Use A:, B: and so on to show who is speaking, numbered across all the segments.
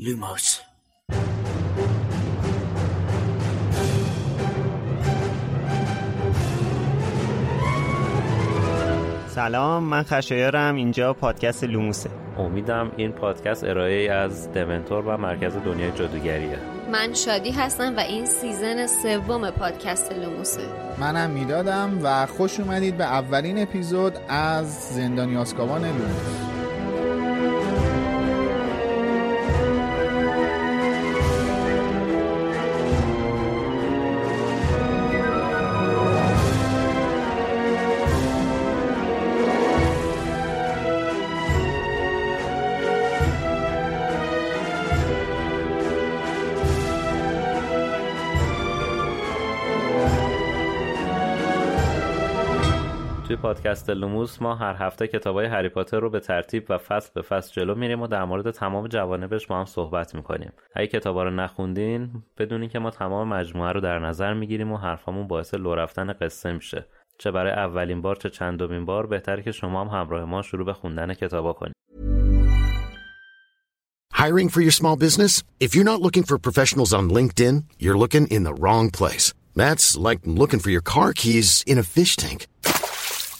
A: لوموس
B: سلام من خشایارم. اینجا پادکست لوموسه.
C: امیدم این پادکست ارائه از دمنتور و مرکز دنیای جادوگریه.
D: من شادی هستم و این سیزن سوم پادکست لوموسه.
E: منم می‌دادم و خوش اومدید به اولین اپیزود از زندانی آسکابان لوموس.
C: پادکست لوموس ما هر هفته کتابای هری پاتر رو به ترتیب و فصل به فصل جلو میریم و در مورد تمام جوانبش با هم صحبت می‌کنیم اگه کتابا رو نخوندین بدونین که ما تمام مجموعه رو در نظر می‌گیریم و حرفامون باعث لو رفتن قصه میشه چه برای اولین بار چه چندمین بار بهتره که شما هم همراه ما شروع به خوندن کتابا کنید
F: Hiring for your small business? If you're not looking for professionals on LinkedIn, you're looking in the wrong place. That's like looking for your car keys in a fish tank.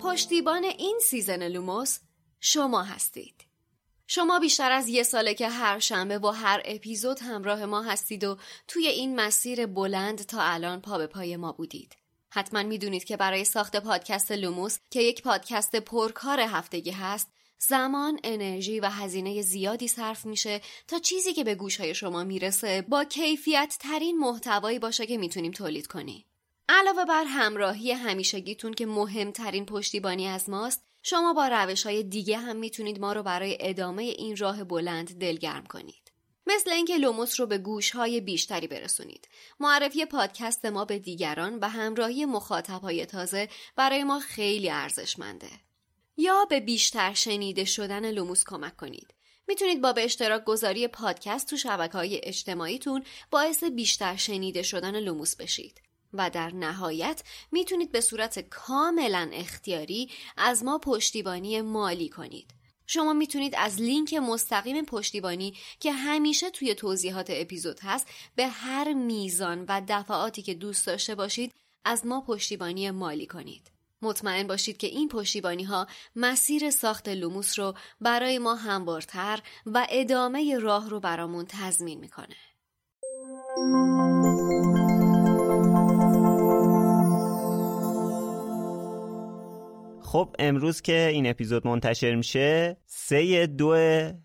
D: پشتیبان این season لوموس شما هستید. شما بیشتر از یه ساله که هر شنبه با هر اپیزود همراه ما هستید و توی این مسیر بلند تا الان پا به پای ما بودید. حتما می‌دونید که برای ساخت پادکست لوموس که یک پادکست پرکار هفتگی هست زمان، انرژی و هزینه زیادی صرف میشه تا چیزی که به گوشهای شما می‌رسه با کیفیت ترین محتوایی باشه که می‌تونیم تولید کنیم. علاوه بر همراهی همیشگیتون که مهمترین پشتیبانی از ماست شما با روش های دیگه هم می‌تونید ما رو برای ادامه این راه بلند دلگرم کنید. مثل اینکه لوموس رو به گوش های بیشتری برسونید. معرفی پادکست ما به دیگران و همراهی مخاطب های تازه برای ما خیلی ارزشمنده. یا به بیشتر شنیده شدن لوموس کمک کنید. می‌تونید با به اشتراک گذاری پادکست تو شبکه های اجتماعیتون باعث بیشتر شنیده شدن لوموس بشید. و در نهایت می‌تونید به صورت کاملا اختیاری از ما پشتیبانی مالی کنید. شما می‌تونید از لینک مستقیم پشتیبانی که همیشه توی توضیحات اپیزود هست به هر میزان و دفعاتی که دوست داشته باشید از ما پشتیبانی مالی کنید. مطمئن باشید که این پشتیبانی ها مسیر ساخت لوموس رو برای ما هموارتر و ادامه راه رو برامون تضمین می‌کنه.
B: خب امروز که این اپیزود منتشر میشه سه دو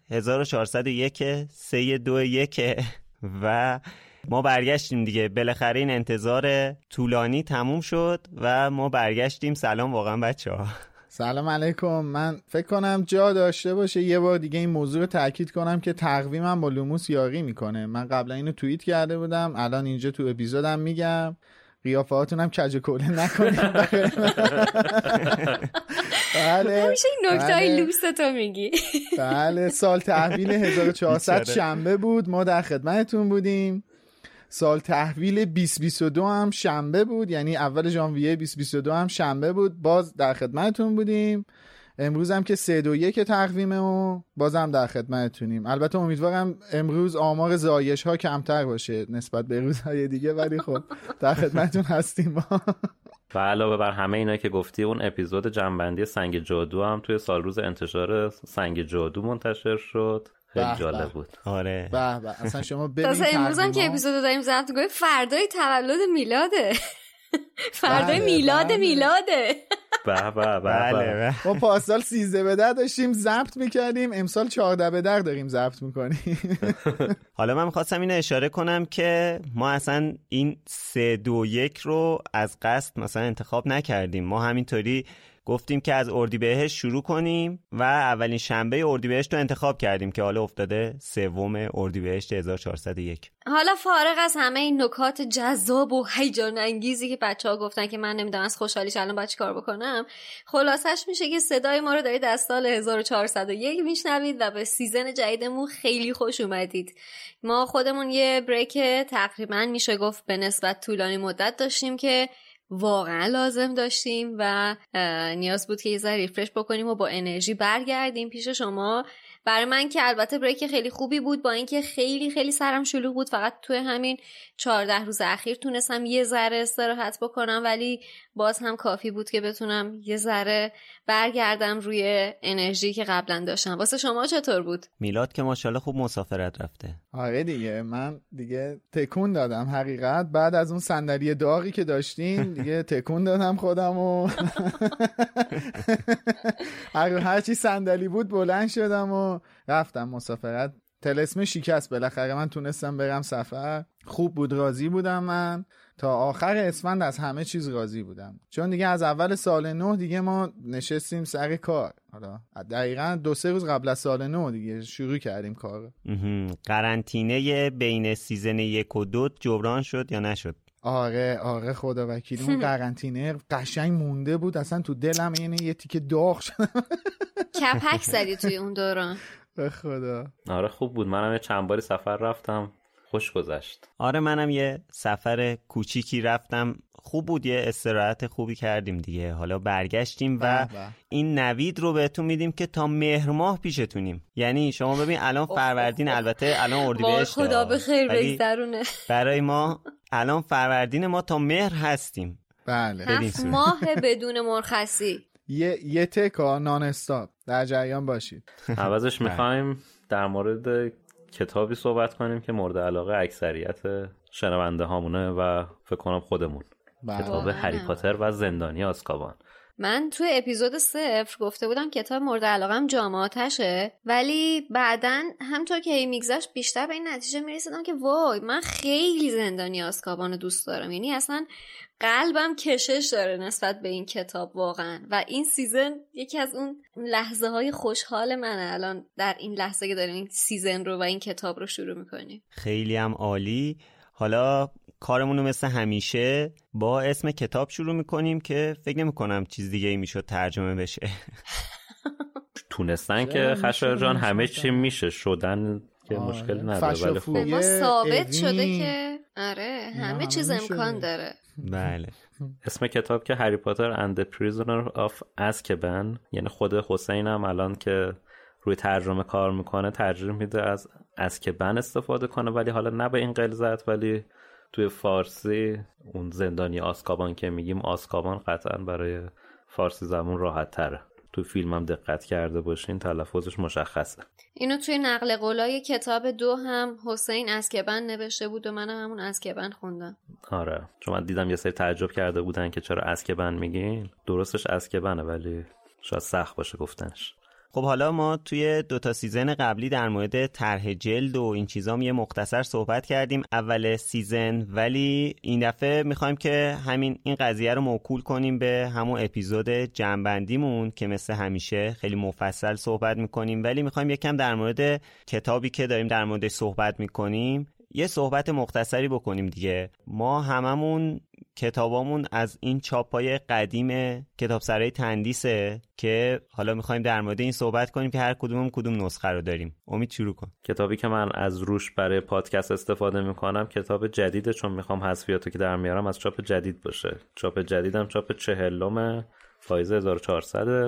B: 1401 سه دو یک و ما برگشتیم دیگه. بالاخره این انتظار طولانی تموم شد و ما برگشتیم. سلام واقعا بچه ها
E: سلام علیکم. من فکر کنم جا داشته باشه یه بار دیگه این موضوع رو تاکید کنم که تقویمم با لوموس یاقی می‌کنه. من قبلا اینو توییت کرده بودم الان اینجا تو اپیزودم میگم. قیافه هاتون هم کج کوله نکنید. بله.
D: همیشه این نکته های
E: بله.
D: لوس تو میگی.
E: بله سال تحویل 1400 شنبه بود. ما در خدمتتون بودیم. سال تحویل 2022 هم شنبه بود. یعنی اول ژانویه 2022 هم شنبه بود. باز در خدمتتون بودیم. امروز هم که سه دو یک تقویمه و بازم در خدمتتونیم. البته امیدوارم امروز آمار زایش ها کمتر باشه نسبت به روزهای دیگه ولی خب در خدمتتون هستیم ما.
C: و علاوه بر همه اینا که گفتی اون اپیزود جنبندی سنگ جادو هم توی سال روز انتشار سنگ جادو منتشر شد. خیلی جالب. بود.
E: به به. اصلا شما ببین
D: تازه امروز هم که
E: تقویما.
D: اپیزود داریم ضبط می‌کنیم فردای تولد میلاده. فردای
E: بله،
D: میلاد
E: بله.
D: میلاده.
C: به به به
B: بله
C: به.
E: ما پاسال 13 به در داشتیم ضبط می‌کردیم. امسال 14 به در داریم ضبط می‌کنیم.
B: حالا من می‌خواستم اینو اشاره کنم که ما اصلا این سه دو یک رو از قصد مثلا انتخاب نکردیم. ما همینطوری گفتیم که از اردیبهشت شروع کنیم و اولین شنبه اردیبهشت رو انتخاب کردیم که حالا افتاده سوم اردیبهشت 1401
D: حالا فارغ از همه این نکات جذاب و هیجان انگیزی که بچه ها گفتن که من نمی‌دونم از خوشحالیش الان باید کار بکنم خلاصش میشه که صدای ما رو دارید از سال 1401 میشنوید و به سیزن جدیدمون خیلی خوش اومدید. ما خودمون یه بریک تقریبا میشه گفت به نسبت طولانی مدت داشتیم که واقعا لازم داشتیم و نیاز بود که یه ذره ریفرش بکنیم و با انرژی برگردیم پیش شما. برای من که البته بریک خیلی خوبی بود با اینکه خیلی خیلی سرم شلوغ بود. فقط توی همین 14 روز اخیر تونستم یه ذره استراحت بکنم ولی باز هم کافی بود که بتونم یه ذره برگردم روی انرژی که قبلا داشتم. واسه شما چطور بود؟
B: میلاد که ماشاءالله خوب مسافرت رفته.
E: آره دیگه من دیگه تکون دادم حقیقت. بعد از اون صندلی داغی که داشتیم دیگه تکون دادم خودم و هر هر چی صندلی بود بلند شدم و رفتم مسافرت. تلسمه شکست بالاخره. من تونستم برم سفر. خوب بود راضی بودم من. تا آخر اسفند از همه چیز راضی بودم. چون دیگه از اول سال نو دیگه ما نشستیم سر کار. حالا دقیقا دو سه روز قبل از سال نو دیگه شروع کردیم کار.
B: قرنطینه بین سیزن یک و دو جبران شد یا نشد؟
E: آره آره خدا وکیلی. اون قرنطینه قشنگ مونده بود. اصلا تو دلم اینه یه تیکه داغ شد
D: کپک زدی توی اون دوران.
E: به خدا.
C: آره خوب بود. منم یه چند باری سفر رفتم. خوش گذشت.
B: آره منم یه سفر کوچیکی رفتم. خوب بود یه استراحت خوبی کردیم دیگه. حالا برگشتیم و. این نوید رو بهتون میدیم که تا مهر ماه پیشتونیم. یعنی شما ببین الان فروردین البته الان اردیبهشت
D: خدا به خیر بگذرونه.
B: برای ما الان فروردین ما تا مهر هستیم.
E: بله.
D: هفت. ماه بدون مرخصی.
E: یه یه تکا نان استاپ. در جریان باشید.
C: عوضش می‌خوایم در مورد کتابی صحبت کنیم که مورد علاقه اکثریت شنونده هامونه و فکر کنم خودمون
E: بله.
C: کتاب. هری پاتر و زندانی آزکابان
D: من توی اپیزود صفر گفته بودم کتاب مورد علاقم جامعاتشه ولی بعدا همطور که هی میگذشت بیشتر به این نتیجه می‌رسیدم که وای من خیلی زندانی آسکابان رو دوست دارم یعنی اصلا قلبم کشش داره نسبت به این کتاب واقعا. و این season یکی از اون لحظه های خوشحال منه. الان در این لحظه که داریم این season رو و این کتاب رو شروع می‌کنیم
B: خیلی هم عالی. حالا کارمون رو مثل همیشه با اسم کتاب شروع می‌کنیم که فکر نمی کنم چیز دیگه ای می‌شد ترجمه بشه.
C: تونستن که
E: میشه؟
C: جان همه. چی میشه. شدن که
E: آره.
C: مشکل نداره ولی. خب
D: ما ثابت شده. که آره همه چیز. امکان داره
B: بله
C: اسم کتاب که هری پاتر and the prisoner of azkaban یعنی خود حسین هم الان که روی ترجمه کار می‌کنه ترجمه میده از azkaban استفاده کنه ولی حالا نه به این قلزت ولی توی فارسی اون زندانی آسکابان که میگیم آسکابان قطعا برای فارسی زبون راحت تره تو فیلم هم دقت کرده باشین تلفظش مشخصه.
D: اینو توی نقل قولای کتاب دو هم حسین اسکبن نوشته بود و منم همون اسکبن خوندم.
C: آره. چون من دیدم یه سری تعجب کرده بودن که چرا اسکبن میگین. درستش اسکبنه ولی شاید سخت باشه گفتنش.
B: خب حالا ما توی دوتا season قبلی در مورد طرح جلد و این چیزام یه مختصر صحبت کردیم. اول season ولی این دفعه می‌خوایم که همین این قضیه رو موکول کنیم به همون اپیزود جمع‌بندیمون که مثل همیشه خیلی مفصل صحبت می‌کنیم. ولی می‌خوایم یکم در مورد کتابی که داریم در موردش صحبت می‌کنیم یه صحبت مختصری بکنیم دیگه. ما هممون کتابامون از این چاپای قدیم کتاب سرای تندیسه که حالا می‌خوایم در مورد این صحبت کنیم که هر کدومم کدوم نسخه رو داریم. امید شروع کن.
C: کتابی که من از روش برای پادکست استفاده می‌کنم کتاب جدیده چون می‌خوام حذفیاتو که در میارم از چاپ جدید باشه. چاپ جدیدم چاپ چهلم پاییز 1400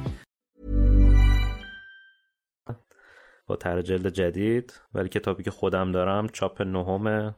C: با طرح جلد جدید ولی کتابی که خودم دارم چاپ نهمه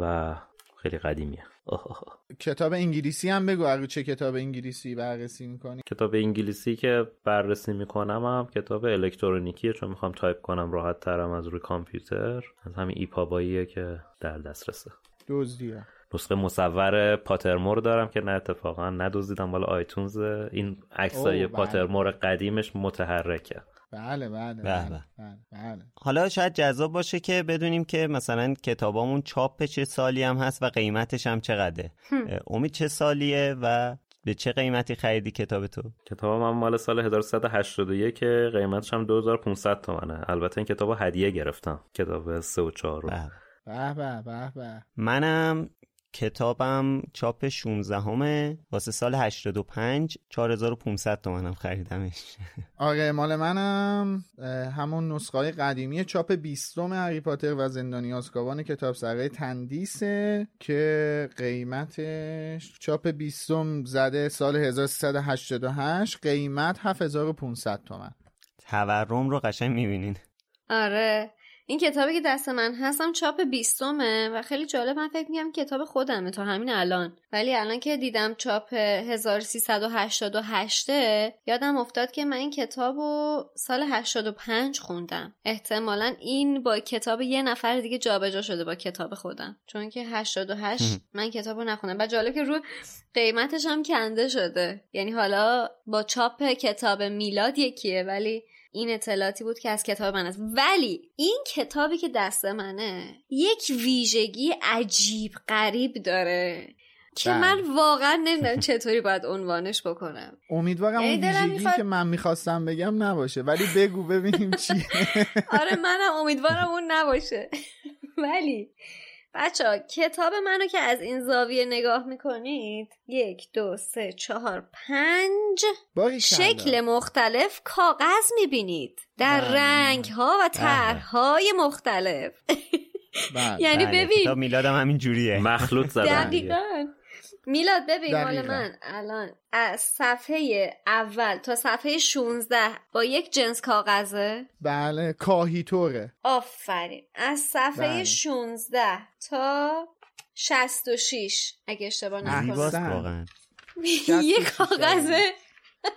C: و خیلی قدیمیه.
E: کتاب انگلیسی هم بگو. اگه چه کتاب انگلیسی بررسی می‌کنی؟
C: کتاب انگلیسی که بررسی می‌کنم هم کتاب الکترونیکیه چون می‌خوام تایپ کنم راحت ترم از روی کامپیوتر. از همین EPUB هاییه که در دسترسه.
E: دزدیه.
C: نسخه مصور Pottermore دارم که نه اتفاقا ندزدیدم مال iTunes این عکسای
E: بله.
C: Pottermore قدیمش متحرکه.
E: بله بله بله,
B: به.
E: بله, بله.
B: حالا شاید جذاب باشه که بدونیم که مثلا کتابامون چاپ چه سالی هم هست و قیمتش هم چقدره. امید چه سالیه و به چه قیمتی خریدی کتاب تو؟
C: کتاب من مال سال 1381 که قیمتش هم 2500 تومنه. البته این کتاب هدیه گرفتم. کتاب 3 و 4 رو.
B: بله.
E: به به به به
B: منم کتابم چاپ 16 همه واسه سال 85 4500 تومنم خریدمش.
E: آره مال منم. همون نسخه های قدیمی چاپ بیستم هری پاتر و زندانی آزکابان کتاب سرای تندیسه که قیمتش چاپ بیستم زده سال 1388 قیمت 7500 تومن.
B: تورم رو قشنگ می‌بینین.
D: آره. این کتابی که دست من هستم چاپ بیستمه و خیلی جالب. من فکر میگم کتاب خودمه تا همین الان. ولی الان که دیدم چاپ 1388 یادم افتاد که من این کتاب رو سال 85 خوندم. احتمالا این با کتاب یه نفر دیگه جابجا شده با کتاب خودم. چون که 88 من کتاب رو نخوندم. و جالب که رو قیمتش هم کنده شده. یعنی حالا با چاپ کتاب میلاد یکیه ولی این اطلاعاتی بود که از کتاب من است. ولی این کتابی که دست منه یک ویژگی عجیب غریب داره که
E: بله.
D: من واقعا نمی‌دونم چطوری باید عنوانش بکنم.
E: امیدوارم
D: یعنی
E: اون ویژگی
D: می‌خواد-
E: که من می‌خواستم بگم نباشه. ولی بگو ببینیم چیه
D: آره منم امیدوارم اون نباشه. ولی بچه ها کتاب منو که از این زاویه نگاه می‌کنید یک دو سه چهار پنج. شکل مختلف کاغذ می‌بینید در
E: بله.
D: رنگ ها و طرحهای مختلف
E: بله.
D: یعنی
B: بله،
D: ببین
B: کتاب میلادم همین جوریه
C: مخلوط زدن.
D: دقیقا میلاد ببین مال. من الان از صفحه اول تا صفحه 16 با یک جنس کاغذه؟
E: بله کاهیتوره
D: آفرین. از صفحه
E: بله.
D: 16 تا 66 اگه اشتباه. نکنم. یه
E: 66
D: کاغذه.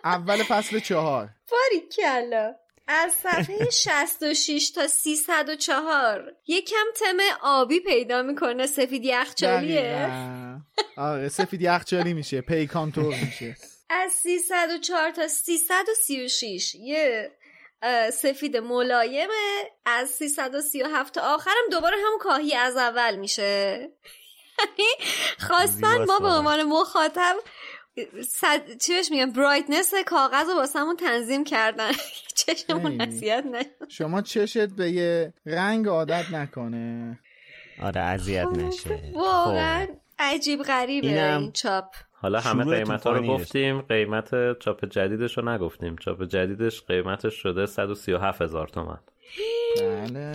E: اول فصل چهار.
D: باری کلا از صفحه 66 تا 304 یکم تم آبی پیدا می‌کنه. سفید یخچالیه.
E: آره سفید یخچالی میشه. پیکانتور میشه.
D: از 304 تا 336 یه سفید ملایمه. از 337 تا آخرم دوباره همون کاهی از اول میشه. یعنی خواستن ما به. عنوان مخاطب صد... چی بهش میگن؟ برایتنس کاغذ رو واسمون تنظیم کردن. چشمون. نصیحت نه
E: شما چشت به یه رنگ عادت نکنه.
B: آره اذیت نشه.
D: واقعا
B: خب.
D: عجیب غریبه
B: اینم
D: این چاپ.
C: حالا همه قیمت ها رو گفتیم قیمت چاپ جدیدش رو نگفتیم. چاپ جدیدش قیمتش شده 137 هزار تومن.
E: بله.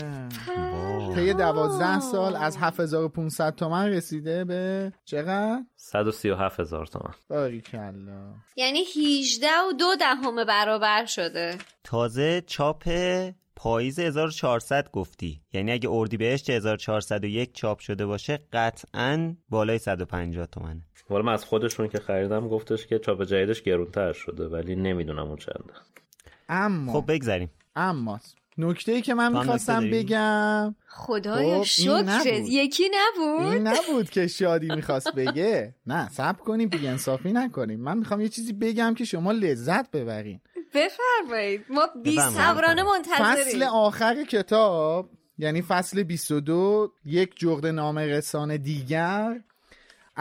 E: طی دوازده سال از 7500 تومن رسیده به چقدر؟
C: 137 هزار تومن.
E: باریکلا.
D: یعنی 18 و دو دهم برابر شده.
B: تازه چاپ پاییز 1400 گفتی. یعنی اگه اردیبهشت 1401 چاپ شده باشه قطعا بالای 150 تومنه.
C: والا من از خودشون که خریدم گفتش که چاپ جدیدش گرونتر شده ولی نمی‌دونم اون چنده.
E: اما
B: خب بگذریم.
E: اما نکته ای که من می‌خواستم؟ بگم.
D: خدایا
E: خب،
D: شکرت
E: نبود.
D: یکی نبود؟
E: این نبود که شادی می‌خواست بگه. نه سب کنیم بی انصافی نکنیم. من می‌خوام یه چیزی بگم که شما لذت ببرین.
D: بفرمایید. ما بی. صبرانه
E: فصل
D: منتظریم
E: آخر کتاب یعنی فصل 22 یک جغد نامه رسان دیگر.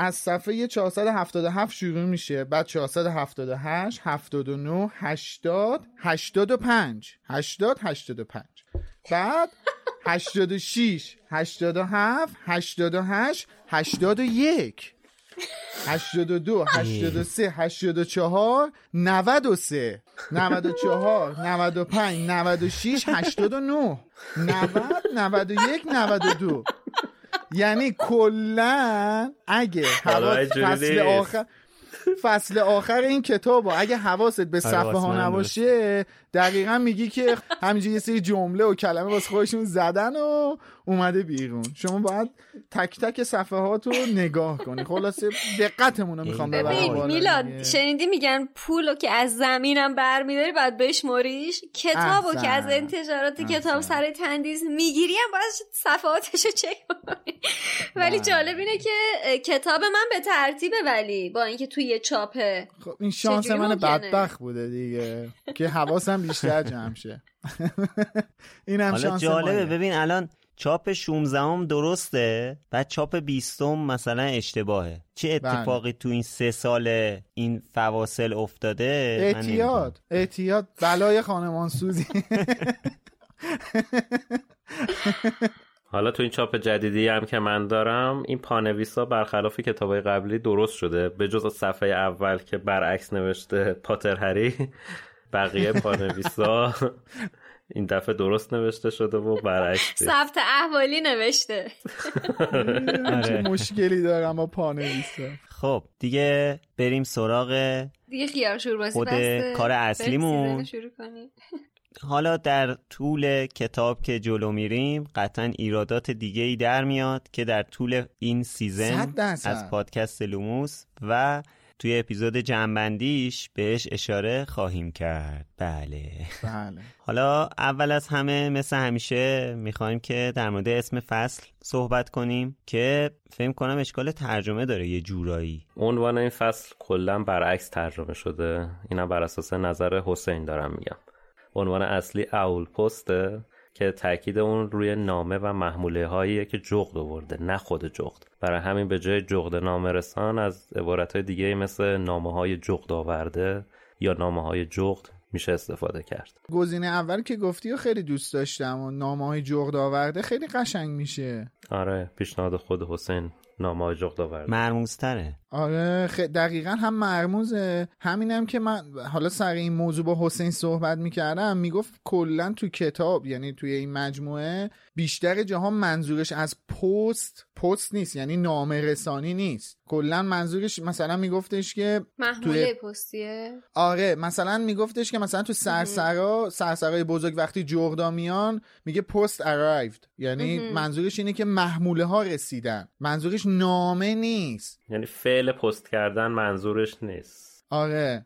E: از صفحه 477 شروع میشه بعد 478 79 80 85 80 85 بعد 86 87 88 81 82 83 84 93 94 95 96 89 90 91 92 یعنی کلا اگه فصل. آخر فصل آخر این کتاب اگه حواست به صفحه ها نباشه دقیقا میگی که همینجوری یه سری جمله و کلمه واسه خودشون زدن و اومده بیرون شما باید تک تک صفحه ها رو نگاه کنی خلاصه دقتمون رو می‌خوام ببرم
D: میلاد. شنیدی میگن پولو که از زمینم برمیداری باید بشمریش کتابو. که از انتشارات کتاب. سر تندیز می‌گیری هم باید صفحاتشو چک کنی ولی
E: بله.
D: جالب اینه که کتاب من به ترتیبه ولی با اینکه توی یه چاپه
E: خب این شانس من؟ بدبخت بوده دیگه که حواسم بیشتر جمع شه. اینم
B: حالا
E: شانس
B: جالبه.
E: مایه.
B: ببین الان چاپ 16 هم درسته بعد چاپ 20 مثلا اشتباهه. چه
E: بله.
B: اتفاقی تو این سه سال این فواصل افتاده.
E: اعتیاد. اعتیاد. بلای خانمان سوزی
C: حالا تو این چاپ جدیدی هم که من دارم این پانویسا برخلاف کتابای قبلی درست شده. به جز صفحه اول که برعکس نوشته پاتر هری. بقیه پانویسا این دفعه درست نوشته شده و برعکس
D: ثبت احوالی نوشته.
E: چه مشکلی دارم با پانویسا.
B: خب دیگه بریم سراغ
D: دیگه خیار شوربازی
B: خود کار اصلیمون. حالا در طول کتاب که جلو میریم قطعا ایرادات دیگه ای در میاد که در طول این
E: season.
B: از پادکست لوموس و توی اپیزود جنبندیش بهش اشاره خواهیم کرد. بله.
E: بله.
B: حالا اول از همه مثل همیشه می‌خوایم که در مورد اسم فصل صحبت کنیم که فهم کنم اشکال ترجمه داره یه جورایی.
C: عنوان این فصل کلا برعکس ترجمه شده. اینم بر اساس نظر حسین دارم میگم. عنوان اصلی اول پسته که تاکید اون روی نامه و محموله هاییه که جغد آورده نه خود جغد. برای همین به جای جغد نامه رسان از عبارت های دیگه مثل نامه های جغد آورده یا نامه های جغد میشه استفاده کرد.
E: گزینه اول که گفتی و خیلی دوست داشتم و نامه های جغد آورده خیلی قشنگ میشه.
C: آره پیشنهاد خود حسین نامه های جغد آورده.
B: مرموزتره.
E: آره. دقیقا هم مرموزه. همینم که من حالا سر این موضوع با حسین صحبت می‌کردم می‌گفت کلا تو کتاب یعنی توی این مجموعه بیشتر جاها منظورش از پست پست نیست یعنی نامه رسانی نیست. کلا منظورش مثلا میگفتش که
D: محموله پستیه؟
E: آره مثلا میگفتش که مثلا تو سرسرا سرسرای بزرگ وقتی جغدا میان میگه پست arrived. یعنی. منظورش اینه که محموله ها رسیدن. منظورش نامه نیست.
C: یعنی فعل پست کردن منظورش نیست.
E: آره.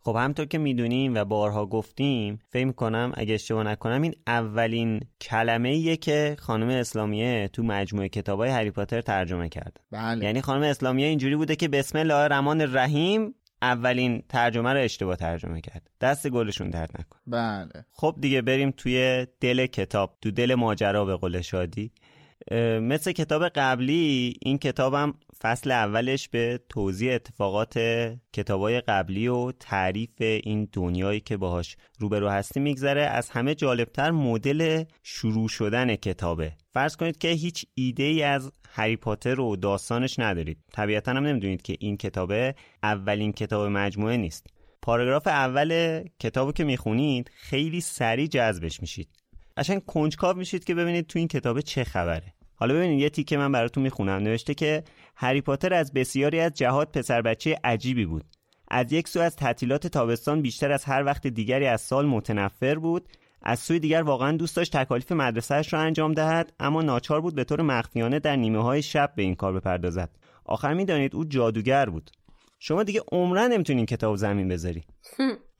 B: خب همطور که می‌دونیم و بارها گفتیم فکر کنم اگه اشتباه نکنم این اولین کلمه ایه که خانم اسلامیه تو مجموعه کتابای هری پاتر ترجمه کرد.
E: بله.
B: یعنی خانم اسلامیه اینجوری بوده که بسم الله الرحمن الرحیم اولین ترجمه رو اشتباه ترجمه کرد. دست گلشون درد نکن
E: بله.
B: خب دیگه بریم توی دل کتاب تو دل ماجرا به قول شادی. مثل کتاب قبلی این کتابم فصل اولش به توضیح اتفاقات کتابای قبلی و تعریف این دنیایی که باهاش روبرو هستی میگذره. از همه جالبتر مدل شروع شدن کتابه. فرض کنید که هیچ ایده ای از هری پاتر و داستانش ندارید. طبیعتا هم نمی‌دونید که این کتابه اولین کتاب مجموعه نیست. پاراگراف اول کتابو که می‌خونید خیلی سریع جذبش میشید. قشنگ کنجکاو میشید که ببینید تو این کتاب چه خبره. حالا ببینید یه تیکه من براتون می‌خونم. نوشته که هری پاتر از بسیاری از جهات پسر بچه عجیبی بود. از یک سو از تعطیلات تابستان بیشتر از هر وقت دیگری از سال متنفر بود. از سوی دیگر واقعا دوست داشت تکالیف مدرسهش را انجام دهد اما ناچار بود به طور مخفیانه در نیمه های شب به این کار بپردازد. آخر می‌دانید او جادوگر بود. شما دیگه عمرن نمی‌تونین کتاب زمین بذاری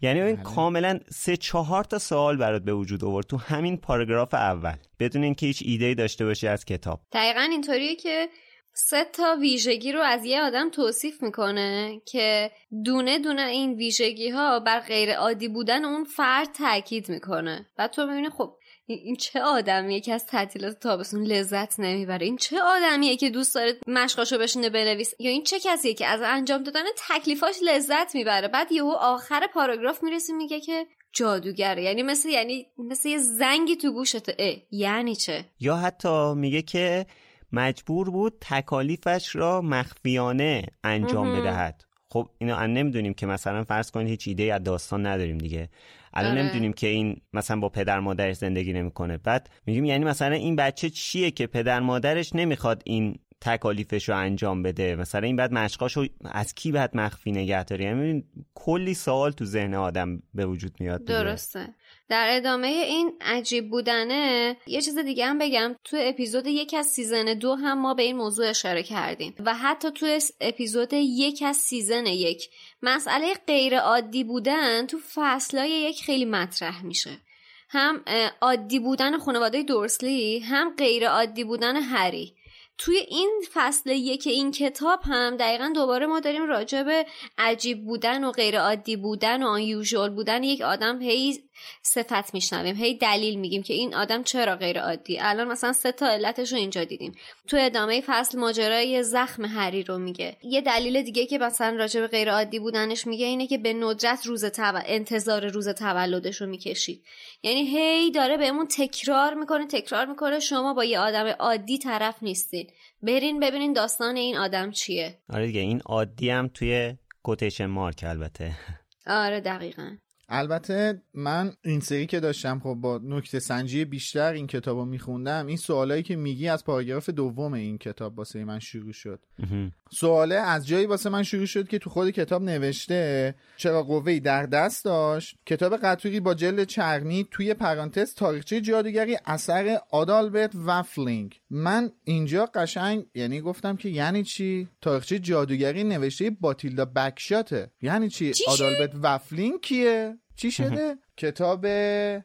B: یعنی این بله. کاملا سه چهار تا سوال برات به وجود آورد تو همین پاراگراف اول بدون اینکه هیچ ایده داشته باشی از کتاب
D: دقیقا اینطوریه که سه تا ویژگی رو از یه آدم توصیف می‌کنه که دونه دونه این ویژگی ها بر غیر عادی بودن اون فرد تاکید می‌کنه و تو می‌بینی خب این چه آدمیه که از تعطیلات تابستون لذت نمی‌بره؟ این چه آدمیه که دوست داره مشقاشو بشینه بنویس؟ یا این چه کسیه که از انجام دادن تکلیفاش لذت می‌بره؟ بعد یهو آخر پاراگراف می‌رسه میگه که جادوگره. یعنی مثل یعنی مثل یه زنگی تو گوشت. اه یعنی چه؟
B: یا حتی میگه که مجبور بود تکالیفش را مخفیانه انجام بدهد. خب اینو نمی‌دونیم که مثلا فرض کنید هیچ ایده از داستان نداریم دیگه. الان آره. نمی‌دونیم که این مثلا با پدر مادرش زندگی نمی‌کنه. بعد میگیم یعنی مثلا این بچه چیه که پدر مادرش نمی‌خواد این تکالیفش رو انجام بده؟ مثلا این بعد مشقاشو از کی بعد مخفی نگه داره؟ یعنی کلی سوال تو ذهن آدم به وجود میاد
D: درسته. در ادامه این عجیب بودنه یه چیز دیگه هم بگم. تو اپیزود یک از season دو هم ما به این موضوع اشاره کردیم و حتی تو اپیزود یک از season یک مسئله غیر عادی بودن تو فصلای یک خیلی مطرح میشه. هم عادی بودن خانواده دورسلی هم غیر عادی بودن هری. توی این فصل یک این کتاب هم دقیقا دوباره ما داریم راجع به عجیب بودن و غیر عادی بودن و آن بودن یک آدم هی صفت میشنویم. هی دلیل میگیم که این آدم چرا غیر عادی الان مثلا سه تا علتش رو اینجا دیدیم. تو ادامه فصل ماجرای زخم هری رو میگه. یه دلیل دیگه که مثلا راجع به غیر عادی بودنش میگه اینه که به ندرت روز تول... انتظار روز تولدش رو می‌کشید. یعنی هی داره بهمون تکرار می‌کنه تکرار می‌کنه شما با یه آدم عادی طرف نیستین. برین ببینین داستان این آدم چیه.
B: آره دیگه این عادی هم توی quotation mark البته.
D: آره دقیقا.
E: البته من این سری که داشتم خب با نکته سنجی بیشتر این کتاب رو میخوندم این سوالایی که میگی از پاراگراف دوم این کتاب واسه من شروع شد. سواله از جایی واسه من شروع شد که تو خود کتاب نوشته چراغ قوه‌ای در دست داشت. کتاب قطوری با جلد چرمی توی پرانتز تاریخچه جادوگری اثر آدالبرت وفلینگ. من اینجا قشنگ یعنی گفتم که یعنی چی؟ تاریخچه جادوگری نوشته باتیلدا بکشاته. یعنی چی, چی آدالبرت وفلینگ کیه؟ چی شده؟ کتاب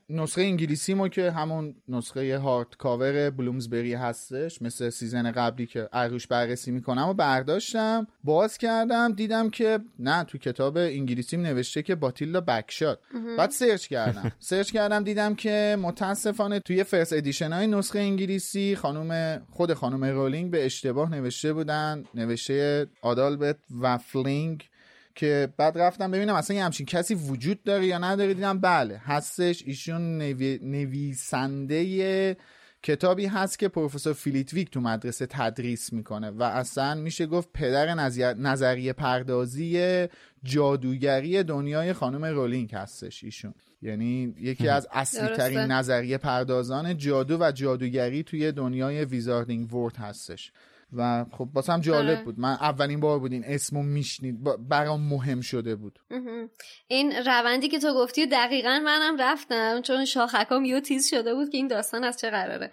E: نسخه انگلیسی ما که همون نسخه hard cover Bloomsbury هستش مثل season قبلی که روش بررسی می‌کنم و برداشتم باز کردم دیدم که نه تو کتاب انگلیسی نوشته که باتیلدا بکشات بعد search کردم. search کردم دیدم که متاسفانه توی first edition های نسخه انگلیسی خانم خود خانم رولینگ به اشتباه نوشته بودن. نوشته آدالبرت وفلینگ که بعد رفتم ببینم اصلا یه همچین کسی وجود داره یا نداره. دیدم بله هستش. ایشون نویسنده کتابی هست که پروفسور فلیت‌ویک تو مدرسه تدریس می‌کنه و اصلا میشه گفت پدر نظریه پردازی جادوگری دنیای خانم رولینگ هستش ایشون. یعنی یکی از اصلی ترین نظریه پردازان جادو و جادوگری توی دنیای Wizarding World هستش. و خب باز هم جالب آره. بود. من اولین بار بود این اسمو میشنید. برام مهم شده بود.
D: این روندی که تو گفتی دقیقا منم رفتم چون شاخکام یو تیز شده بود که این داستان از چه قراره.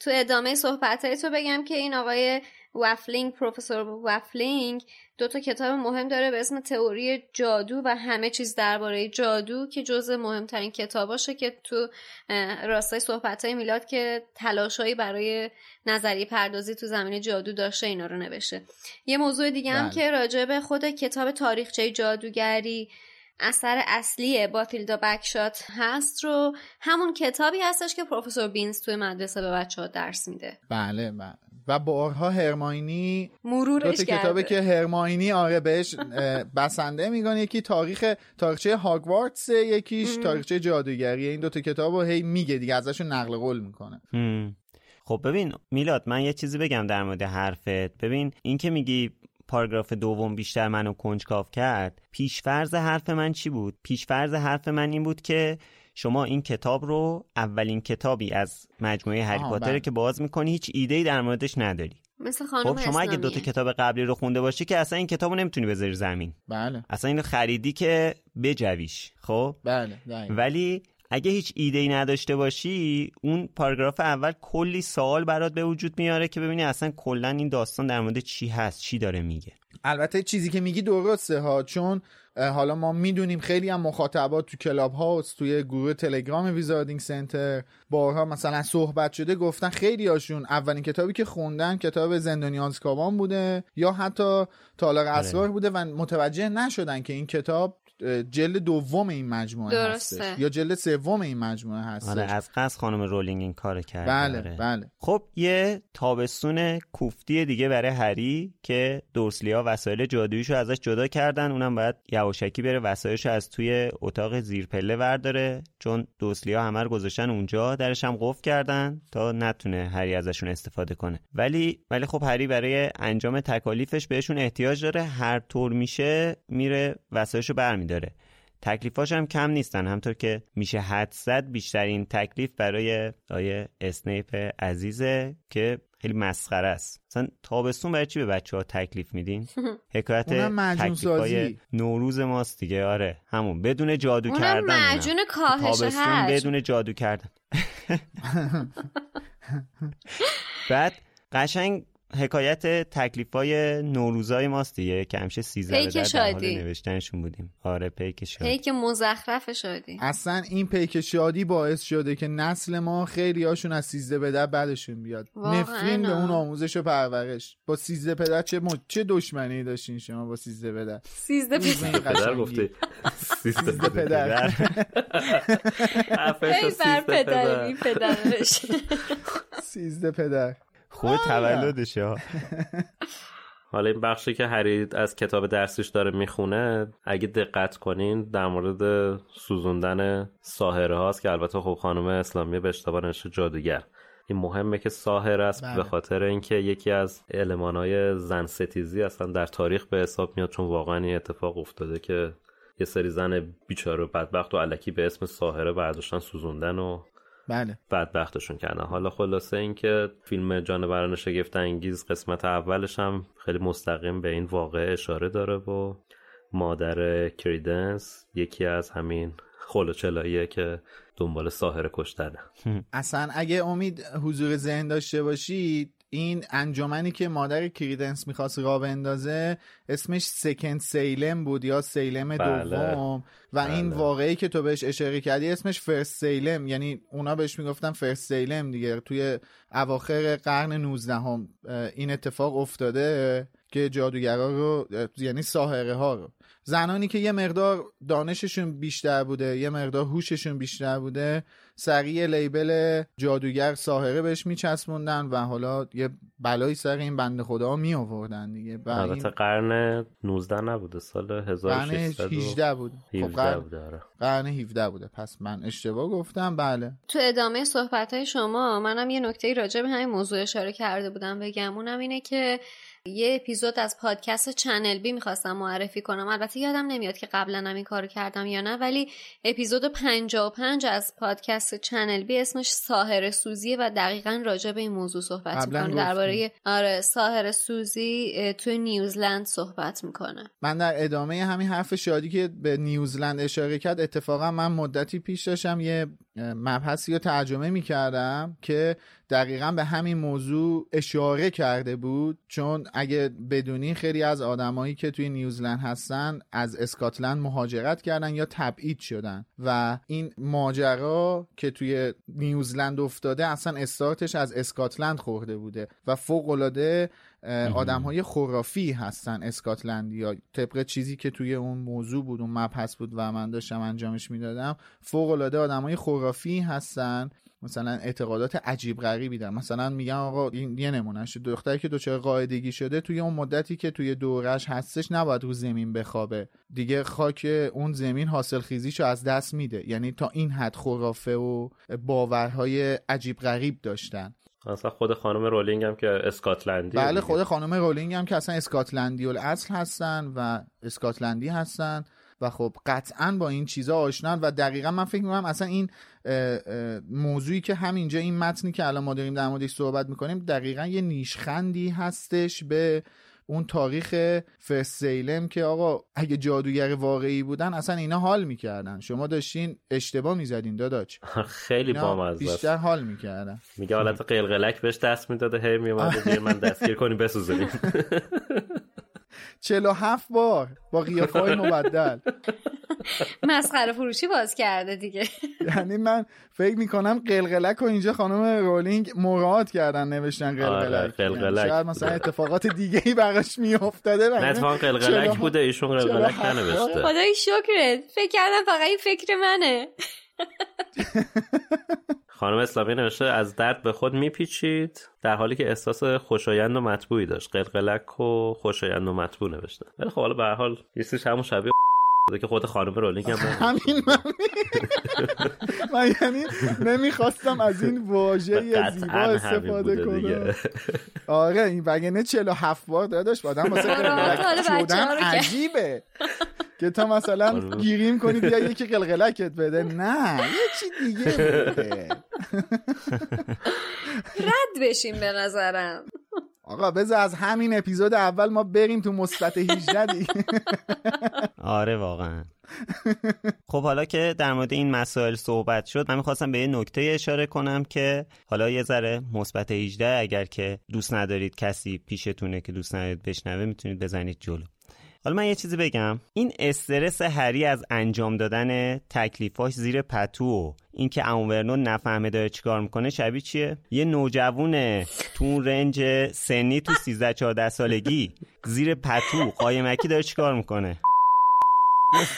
D: تو ادامه صحبت تو بگم که این آقای وفلینگ پروفسور وفلینگ دو تا کتاب مهم داره به اسم تئوری جادو و همه چیز درباره جادو که جزء مهمترین کتاباشه که تو راستای صحبت های میلاد که تلاشایی برای نظری پردازی تو زمین جادو داشته اینا رو نوشته یه موضوع دیگه هم بله. که راجع به خود کتاب تاریخچه جادوگری اثر اصلی باتیلدا بکشات هست رو همون کتابی هستش که پروفسور بینز توی مدرسه به بچه ها درس میده.
E: بله بله. و بارها هرماینی
D: مرورش
E: دو کتابه که هرماینی آره بهش بسنده میگن یکی تاریخ تاریخچه هاگوارتس یکیش تاریخچه جادوگری. این دوتا کتاب رو هی میگه دیگه ازشون نقل قول می‌کنه.
B: خب ببین میلاد من یه چیزی بگم در مورد حرفت. ببین این که میگی پاراگراف دوم بیشتر منو کنجکاو کرد پیشفرض حرف من چی بود پیشفرض حرف من این بود که شما این کتاب رو اولین کتابی از مجموعه هری پاتر
E: بله.
B: که باز می‌کنی هیچ ایده ای در موردش نداری
D: مثل خانم
B: خب شما اگه دوتا
D: اسلامیه.
B: کتاب قبلی رو خونده باشی که اصلا این کتاب رو نمی‌تونی بذاری زمین
E: بله
B: اصلا اینو خریدی که بجویش خب
E: بله.
B: ولی اگه هیچ ایده ای نداشته باشی اون پاراگراف اول کلی سوال برات به وجود میاره که ببینی اصلا کلا این داستان در مورد چی هست چی داره میگه.
E: البته چیزی که میگی درسته ها چون حالا ما می‌دونیم خیلی هم مخاطبات تو کلاب هاوس توی گروه تلگرام ویزاردینگ سنتر بارها مثلا صحبت شده گفتن خیلی هاشون اولین کتابی که خوندن کتاب زندانی آزکابان بوده یا حتی تالار اسرار بوده و متوجه نشدن که این کتاب جلد دوم این مجموعه
D: درسته.
E: هستش یا جلد سوم این مجموعه هستش.
B: آره از قصد خانم رولینگ این کار کرده
E: بله
B: آره.
E: بله.
B: خب یه تابستون کوفتی دیگه برای هری که دورسلیا وسایل جادوییشو ازش جدا کردن. اونم باید یواشکی بره وسایلشو از توی اتاق زیر پله ورداره. چون دورسلیا همه رو گذاشتن اونجا درش هم قفل کردن تا نتونه هری ازشون استفاده کنه. ولی ولی خب هری برای انجام تکالیفش بهشون احتیاج داره. هر طور میشه میره وسایلشو برمیداره تکلیفاش هم کم نیستن همطور که میشه حد زد بیشترین تکلیف برای آیه اسنیپ عزیزه که خیلی مسخره است. مثلا تابستون برای چی به بچه ها تکلیف میدین؟ حکایت تکلیفای
E: سازی.
B: نوروز ماست دیگه. آره همون. بدون جادو
D: اونم
B: کردن.
D: معجون کاهش
B: تابستون
D: هست
B: بدون جادو کردن. بعد قشنگ حکایت تکلیفای نوروزای ماست دیگه. که همیشه سیزده در حال
D: شادی.
B: نوشتنشون بودیم. آره پیک شادی.
D: پیک مزخرف شدی
E: اصلا این پیک شادی باعث شده که نسل ما خیلی هاشون از سیزده پدر بعدشون بیاد. نفرین به. اون آموزش و پرورش. با سیزده پدر چه م... چه دشمنی داشتین شما با سیزده پدر؟
D: سیزده پدر.
C: گفته. سیزده
E: پدر.
C: سیزده
D: پدر
E: سیزده پدر.
B: خود تولدشه ها.
C: حالا این بخشی که هری از کتاب درسیش داره می‌خونه اگه دقت کنین در مورد سوزوندن ساهره هاست که البته خب خانم اسلامی به اشتباه نوشته جادوگر. این مهمه که ساهر است
E: بله.
C: به خاطر اینکه یکی از المانهای زن ستیزی اصلا در تاریخ به حساب میاد چون واقعا این اتفاق افتاده که یه سری زن بیچاره و بدبخت و علکی به اسم ساهره برداشتن سوزوندن و
E: بله.
C: بدبختشون کردن. حالا خلاصه اینکه فیلم جانوران شگفت انگیز قسمت اولش هم خیلی مستقیم به این واقعه اشاره داره و مادر کریدنس یکی از همین خلوچلاییه که دنبال ساهر کشتنه.
E: اصلا اگه امید حضور ذهن داشته باشید این انجمنی که مادر کریدنس می‌خواست راه بندازه اسمش سکند سیلم بود یا سیلم
C: بله.
E: دوم و این
C: بله.
E: واقعی که تو بهش اشاره کردی اسمش فرست سیلم یعنی اونا بهش می‌گفتن فرست سیلم دیگه توی اواخر قرن 19 هم این اتفاق افتاده که جادوگرا رو یعنی ساحره ها رو زنانی که یه مقدار دانششون بیشتر بوده یه مقدار هوششون بیشتر بوده سریع لیبل جادوگر ساحره بهش میچسبوندن و حالا یه بلایی سر این بنده خدا می آوردن دیگه
C: البته قرن 19 نبوده سال
E: قرن
C: 1600
E: 18 بود خب
C: 17
E: قرن,
C: بوده آره.
E: قرن 17 بوده. پس من اشتباه گفتم. بله.
D: تو ادامه صحبت های شما منم یه نکته راجع به همین موضوع اشاره کرده بودم بگم. اونم اینه که یه اپیزود از پادکست چنل بی می‌خواستم معرفی کنم. البته یادم نمیاد که قبلا هم این کارو کردم یا نه ولی اپیزود 55 از پادکست چنل بی اسمش ساحره سوزیه و دقیقا راجع به این موضوع صحبت می‌کنه. درباره آره ساحره سوزی توی نیوزلند صحبت می‌کنه
E: من در ادامه همین حرف شادی که به نیوزلند اشاره کرد اتفاقا من مدتی پیش داشتم یه مبحثی رو ترجمه می کردم که دقیقا به همین موضوع اشاره کرده بود. چون اگه بدونی خیلی از آدمایی که توی نیوزلند هستن از اسکاتلند مهاجرت کردن یا تبعید شدن. و این ماجرا که توی نیوزلند افتاده اصلا استارتش از اسکاتلند خورده بوده و فوق العاده آدم های خرافی هستن اسکاتلندی ها طبق چیزی که توی اون موضوع بود اون مبحث بود و من داشتم انجامش می‌دادم فوق العاده آدم های خرافی هستن. مثلا اعتقادات عجیب غریبی دارن. مثلا میگن آقا این یه نمونهش. دختری که دچار قاعدگی شده توی اون مدتی که توی دورش هستش نباید رو زمین بخوابه. دیگه خاک اون زمین حاصل خیزیشو از دست میده. یعنی تا این حد خرافه و باورهای عجیب غریب داشتن.
C: اصلا خود خانم رولینگ هم که اسکاتلندی
E: بله خود خانم رولینگ هم که اصلا اسکاتلندی الاصل هستن و اسکاتلندی هستن و خب قطعا با این چیزا آشنان و دقیقا من فکر می‌کنم اصلا این موضوعی که همینجا این متنی که الان ما داریم در موردش صحبت می‌کنیم دقیقا یه نیشخندی هستش به اون تاریخ فرسیلم که آقا اگه جادوگر واقعی بودن اصلا اینا حال می‌کردن. شما داشتین اشتباه می‌زدین داداچ
C: خیلی بامزه
E: بیشتر حال می‌کردن.
C: میگه حالت قلقلک بهش دست می‌داده هی میومده من دستگیر کنی بسوزونیم
E: 47 بار با قیافه های مبدل.
D: مسخره فروشی باز کرده دیگه.
E: یعنی من فکر می‌کنم قلقلک و اینجا خانم رولینگ مراعات کردن نوشتن قلقلک.
C: آره قلقلک.
E: شاید مثلا اتفاقات دیگه ای براش میافتاده
C: نه اتفاقا قلقلک بوده ایشون قلقلک ننوشته.
D: خدای شکرت. فکر کردم فقط این فکر منه.
C: خانم اسلامی نوشته از درد به خود میپیچید. در حالی که احساس خوشایند و مطبوعی داشت. قلقلک و خوشایند و مطبوع نوشته. ولی خب حالا به هر حال یه همون شبیه که خود خانم رولینگ هم
E: همین من من یعنی نمی‌خواستم از این واژه زیبا استفاده کنم. آره این وگرنه 47 بار داداش آدم واسه قلقلک شدن عجیبه. که تا مثلا گیریم کنی بیا یکی قلقلکت بده. نه یه چی دیگه
D: رد بشیم به نظرم.
E: آقا بذار از همین اپیزود اول ما بریم تو مثبت 18 دیگه
B: آره واقعا. خب حالا که در مورد این مسائل صحبت شد من می‌خواستم به یه نکته اشاره کنم که حالا یه ذره مثبت 18 اگر که دوست ندارید کسی پیشتونه که دوست ندارید بشنوه می‌تونید بزنید جلو. حالا من یه چیزی بگم. این استرس هری از انجام دادن تکلیفاش زیر پتو و اینکه امورنو نفهمه داره چیکار می‌کنه شبیه چیه؟ یه نوجوون تو اون رنج سنی تو 13 14 سالگی زیر پتو قایمکی داره چیکار می‌کنه؟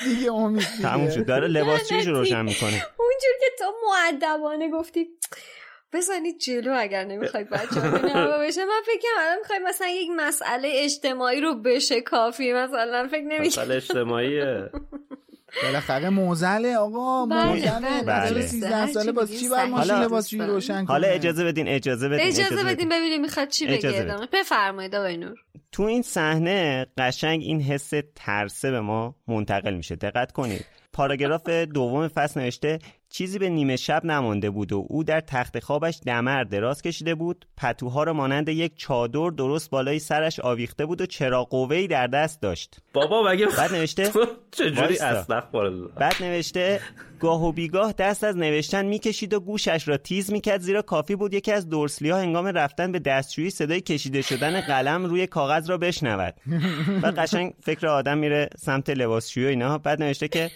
E: دیگه امید
B: تموم شد. داره لباسشویش روشن می‌کنه.
D: اونجور که تو معدبانه گفتی. بزنید جلو اگر نمی‌خواید بچه ها بشه. من فکر کنم الان می‌خوای مثلا یک مسئله اجتماعی رو بشه کافی مثلا فکر نمی‌کنم.
C: مسئله اجتماعیه.
E: بالاخره موزله آقا. موزله.
B: بله.
E: 13 ساله باز چی بر ماشین روشن
B: حالا اجازه بدین اجازه بدین
D: اجازه بدین ببینیم می‌خواد چی بگه بفرمایید آقای نور.
B: تو این صحنه قشنگ این حس ترسه به ما منتقل میشه. دقت کنید. پاراگراف دوم فصل نوشته چیزی به نیمه شب نمانده بود و او در تخت خوابش دمر دراز کشیده بود. پتوها را مانند یک چادر درست بالای سرش آویخته بود و چراغ قوه‌ای در دست داشت.
C: بابا مگه
B: بعد نوشته
C: چجوری.
B: بعد نوشته گاه و بیگاه دست از نوشتن می‌کشید و گوشش را تیز می‌کرد زیرا کافی بود یکی از دورسلی ها هنگام رفتن به دستشویی صدای کشیده شدن قلم روی کاغذ را بشنود. بعد قشنگ فکر آدم میره سمت لباسشویی و اینا. بعد نوشته که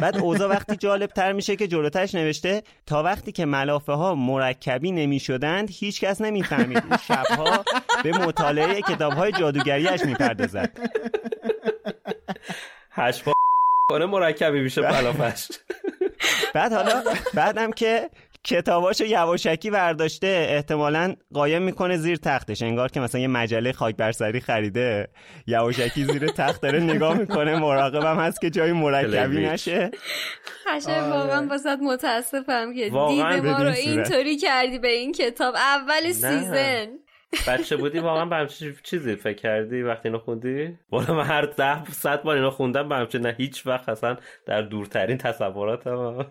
B: بعد اوضاع وقتی جالب تر میشه که جلوترش نوشته تا وقتی که ملافه ها مرکبی نمی شدند هیچ کس نمی فهمید شبها به مطالعه کتاب های جادوگریش می پردازد
C: هشت کنه مرکبی میشه ملافش
B: بعد حالا بعدم که کتاباشو یواشکی برداشته احتمالا قایم می‌کنه زیر تختش. انگار که مثلا یه مجله خاک برسری خریده یواشکی زیر تخت داره نگاه می‌کنه مراقبم هست که جای مرکبی نشه.
D: خشه واقعا واسه متاسفم که دید ما رو. اینطوری کردی به این کتاب. اول سیزن.
C: بچه بودی واقعا به همچین چیزی فکر کردی وقتی اینو خوندی؟ والا من هر ده صد بار اینو خوندم به همچین نه هیچ وقت اصلا در دورترین تصوراتم.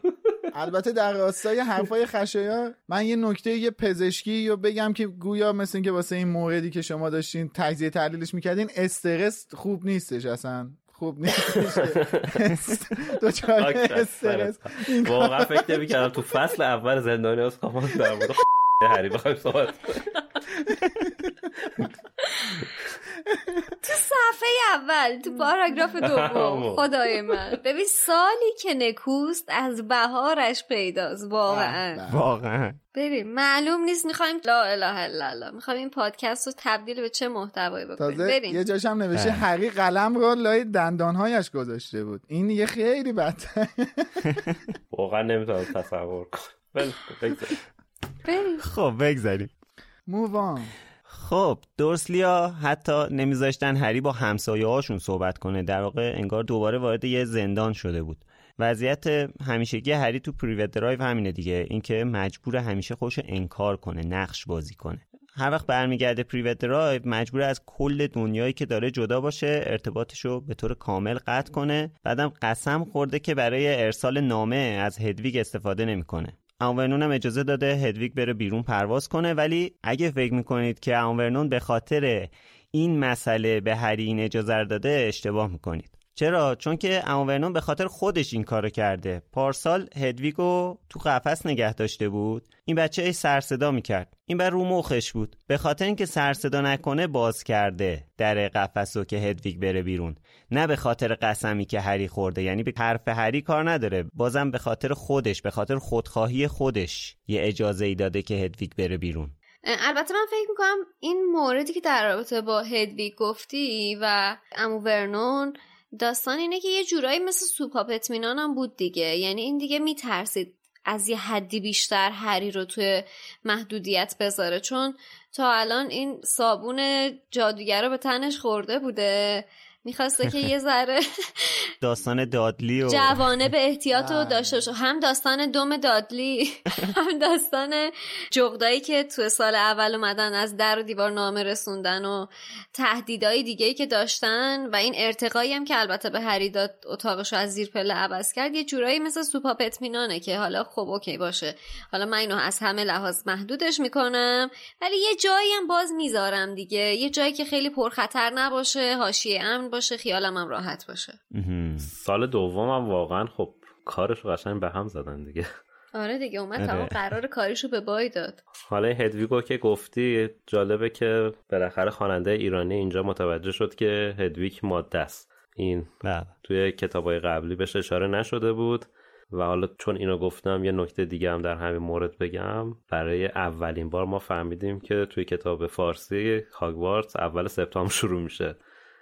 E: البته در راستای حرفای خشایا من یه نکته یه پزشکی رو بگم که گویا مثل اینکه واسه این موردی که شما داشتین تجزیه تحلیلش می‌کردین استرس خوب نیستش اصلا. خوب نیستش. دوچار استرس.
C: واقعا فکر نمی کردم تو فصل اول زندانی از کامان در مورد هری بخوایم صحبت.
D: تو صفحه اول تو پاراگراف دوم. خدای من. ببین سالی که نکوست از بهارش پیداست واقعا.
B: واقعا.
D: ببین معلوم نیست می‌خوایم لا اله الا الله. می‌خوایم این پادکست رو تبدیل به چه محتوایی بکنیم.
E: تازه
D: بریم
E: یه جاش هم نوشته. هری قلم رو لای دندانهایش گذاشته بود. این یه خیلی بدتر.
C: واقعا نمی‌تونم تصور کنم. خب،
B: خب بگذاریم.
E: مووان.
B: خب دورسلیا حتی نمیذاشتن هری با همسایه هاشون صحبت کنه. در واقع انگار دوباره وارد یه زندان شده بود. وضعیت همیشگی هری تو پریوت درایو همینه دیگه. اینکه مجبور همیشه خوش انکار کنه نقش بازی کنه. هر وقت برمیگرده پریوت درایو مجبوره از کل دنیایی که داره جدا باشه ارتباطش رو به طور کامل قطع کنه. بعدم قسم خورده که برای ارسال نامه از هدویگ استفاده نمی‌کنه. عمو ورنون هم اجازه داده هدویگ بره بیرون پرواز کنه ولی اگه فکر می‌کنید که عمو ورنون به خاطر این مسئله به هری این اجازه داده اشتباه می‌کنید. چرا؟ چون که عمو ورنون به خاطر خودش این کارو کرده. پارسال هدویگو تو قفس نگه داشته بود. این بچه هی سر صدا می‌کرد. این بر رو مخش بود. به خاطر اینکه سر صدا نکنه باز کرده در قفس رو که هدویگ بره بیرون. نه به خاطر قسمی که هری خورده. یعنی به حرف هری کار نداره. بازم به خاطر خودش به خاطر خودخواهی خودش یه اجازه ای داده که هدویگ بره بیرون.
D: البته من فکر می‌کنم این موردی که در رابطه با هدویگ گفتی و امو ورنون داستان اینه که یه جورایی مثل سوپاپ اطمینان هم بود دیگه. یعنی این دیگه میترسید از یه حدی بیشتر هری رو توی محدودیت بذاره. چون تا الان این صابون جادوگر رو به تنش خورده بوده. می‌خواسته که یه ذره
B: داستان دادلی و
D: جوانه به احتیاط رو داشته باشه. هم داستان دوم دادلی هم داستان جغدایی که تو سال اول اومدن از در و دیوار نامه رسوندن و تهدیدهای دیگه ای که داشتن و این ارتقایی هم که البته به هری داد اتاقش رو از زیر پله عوض کرد یه جورایی مثل سوپاپ اطمینانه که حالا خب اوکی باشه. حالا من اینو از همه لحاظ محدودش می‌کنم ولی یه جایی هم باز می‌ذارم دیگه. یه جایی که خیلی پرخطر نباشه حاشیه امن باشه. خیالم هم راحت باشه.
C: سال دومم واقعا خب کارش قشنگ به هم زدن دیگه.
D: آره دیگه اومد تمام قرار کاریشو به بای داد.
C: حالا هدویگو که گفتی جالبه که بالاخره خواننده ایرانی اینجا متوجه شد که هدویگ ماده است. این
B: بله.
C: توی کتابای قبلی بهش اشاره نشده بود و حالا چون اینو گفتم یه نکته دیگه هم در همین مورد بگم. برای اولین بار ما فهمیدیم که توی کتاب فارسی هاگوارتس اول سپتامبر شروع میشه.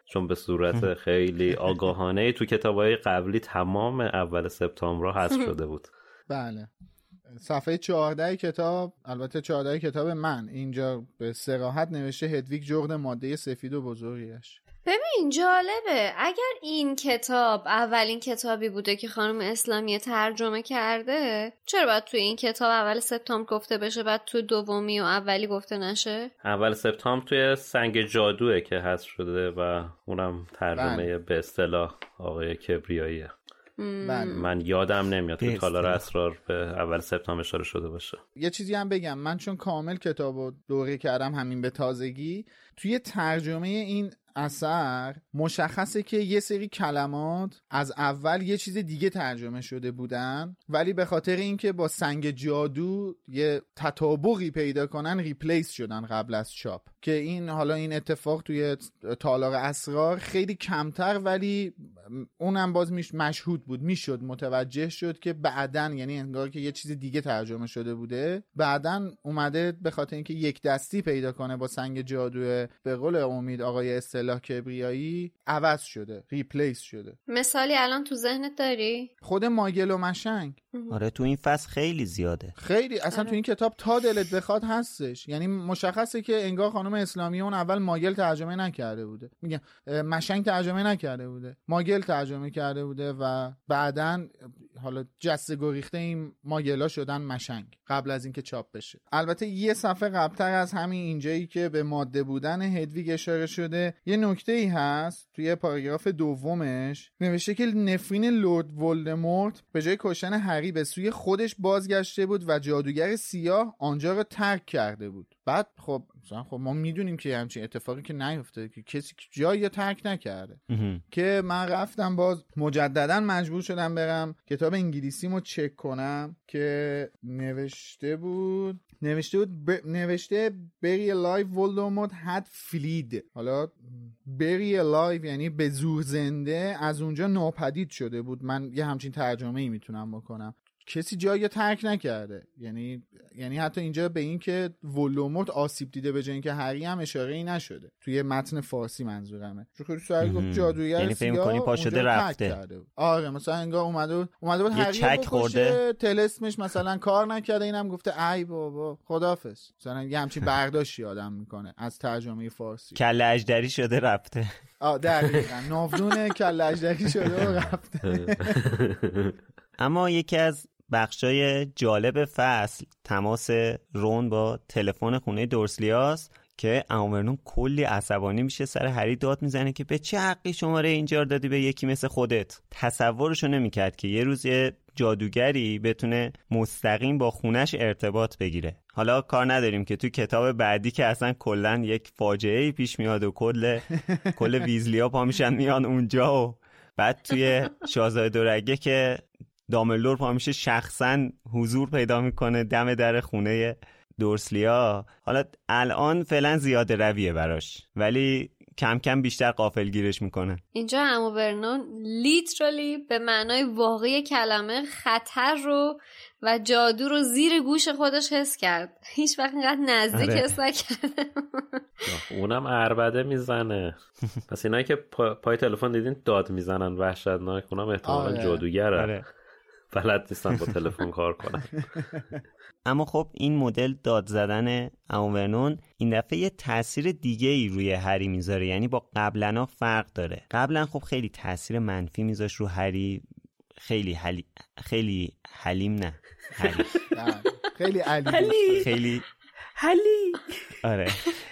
C: چون به صورت خیلی آگاهانه تو کتابهای قبلی تمام اول سپتامبر حذف شده بود.
E: بله. صفحه 14 کتاب البته 14 کتاب من. اینجا به سراحت نوشته هدویگ جغد ماده سفید و بزرگیش.
D: ببین جالبه اگر این کتاب اولین کتابی بوده که خانم اسلامی ترجمه کرده چرا باید توی این کتاب اول سپتامبر گفته بشه بعد تو دومی و اولی گفته نشه
C: اول سپتامبر توی سنگ جادوه که هست شده و اونم ترجمه
E: بله.
C: به اصطلاح آقای کبریاییه
E: بله.
C: من یادم نمیاد
B: به
C: تالار. اسرار به اول سپتامبر اشاره شده باشه
E: یه چیزی هم بگم من چون کامل کتاب رو دوره کردم همین به تازگی توی ترجمه این اثر مشخصه که یه سری کلمات از اول یه چیز دیگه ترجمه شده بودن ولی به خاطر اینکه با سنگ جادو یه تطابقی پیدا کنن ریپلیس شدن قبل از چاپ. که این حالا این اتفاق توی تالار اسرار خیلی کمتر ولی اونم باز میش مشهود بود. می‌شد متوجه شد که بعدن یعنی انگار که یه چیز دیگه ترجمه شده بوده. بعدن اومده به خاطر اینکه یک دستی پیدا کنه با سنگ جادو به قول امید آقای اصطلاح کبریایی عوض شده ریپلیس شده
D: مثالی الان تو ذهنت داری؟
E: خود ماگل و مشنگ
B: آره تو این فصل خیلی زیاده.
E: خیلی اصلا
D: آره.
E: تو این کتاب تا دلت بخواد هستش. یعنی مشخصه که انگار خانم اسلامی اون اول ماگل ترجمه نکرده بوده. میگم مشنگ ترجمه نکرده بوده. ماگل ترجمه کرده بوده و بعدا حالا جسته گریخته این ماگلا شدن مشنگ قبل از اینکه چاپ بشه. البته یه صفحه قبلتر از همین اینجایی که به ماده بودن هدویگ اشاره شده یه نکته ای هست توی پاراگراف دومش. نوشته که نفرین لورد ولدمورت به جای کشتن هری به سوی خودش بازگشته بود و جادوگر سیاه آنجا را ترک کرده بود. بعد خب مثلا خب ما می‌دونیم که همچین اتفاقی که نیفته که کسی جایی ترک نکرده. که من رفتم باز مجددا مجبور شدم برم. کتاب انگلیسیمو چک کنم که نوشته بود نوشته بود ب... نوشته بری لایف ولدمورت had فلید حالا بری لایف یعنی به زور زنده از اونجا ناپدید شده بود. من یه همچین ترجمه ای می‌تونم بکنم. کسی جایی ترک نکرده یعنی یعنی حتی اینجا به این که ولوموت آسیب دیده به جای اینکه هری هم اشاره ای نشده توی متن فارسی منظورمه چون خیلی سوال گفت. جادوگر
B: یعنی فکر
E: سیاه
B: می‌کنی پا شده رفته.
E: کرده. آره مثلا انگار اومده بود اومده بود هری
B: چک خورده.
E: تلسمش مثلا کار نکرده اینم گفته ای بابا خدافظ مثلا یه همچین برداشتی آدم می‌کنه از ترجمه فارسی
B: کله اجدری شده رفته
E: آه دقیقا ناودون کل اجدری شده و رفته
B: اما یکی از بخشای جالب فصل تماس رون با تلفن خونه دورسلیاس که امورنون کلی عصبانی میشه سر هری داد می‌زنه که به چه حقی شماره اینجا دادی به یکی مثل خودت؟ تصورشو نمی‌کرد که یه روز یه جادوگری بتونه مستقیم با خونش ارتباط بگیره. حالا کار نداریم که تو کتاب بعدی که اصلا کلا یک فاجعه پیش میاد و کل کل ویزلیا پا میشن میان اونجا و بعد توی شاهزاده دورگه که داملور پا میشه شخصا حضور پیدا می‌کنه دم در خونه دورسلیا حالا الان فعلا زیاده رویه براش ولی کم کم بیشتر قافل گیرش می‌کنه
D: اینجا همو برنون لیترالی به معنای واقعی کلمه خطر رو و جادو رو زیر گوش خودش حس کرد هیچ وقت اینقدر نزدیک
B: آره.
D: حس نکرده
C: اونم عربده می‌زنه پس اینایی که پا- پای تلفن دیدین داد می‌زنن وحشتناک اونم احتمالا
E: آره.
C: جادوگره
B: آره.
C: بلد نیستن با تلفن کار کنن
B: اما خب این مدل داد زدن امورنون این دفعه یه تاثیر دیگه ای روی هری می‌ذاره یعنی با قبلا فرق داره. قبلا خب خیلی تاثیر منفی میذاش رو هری خیلی حلی... خیلی حلیم نه هری.
E: نه، خیلی علی.
B: خیلی.
C: حلی.
B: آره.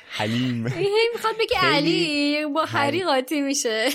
B: حلیم.
D: می‌خواد بگه علی با هری قاطی میشه.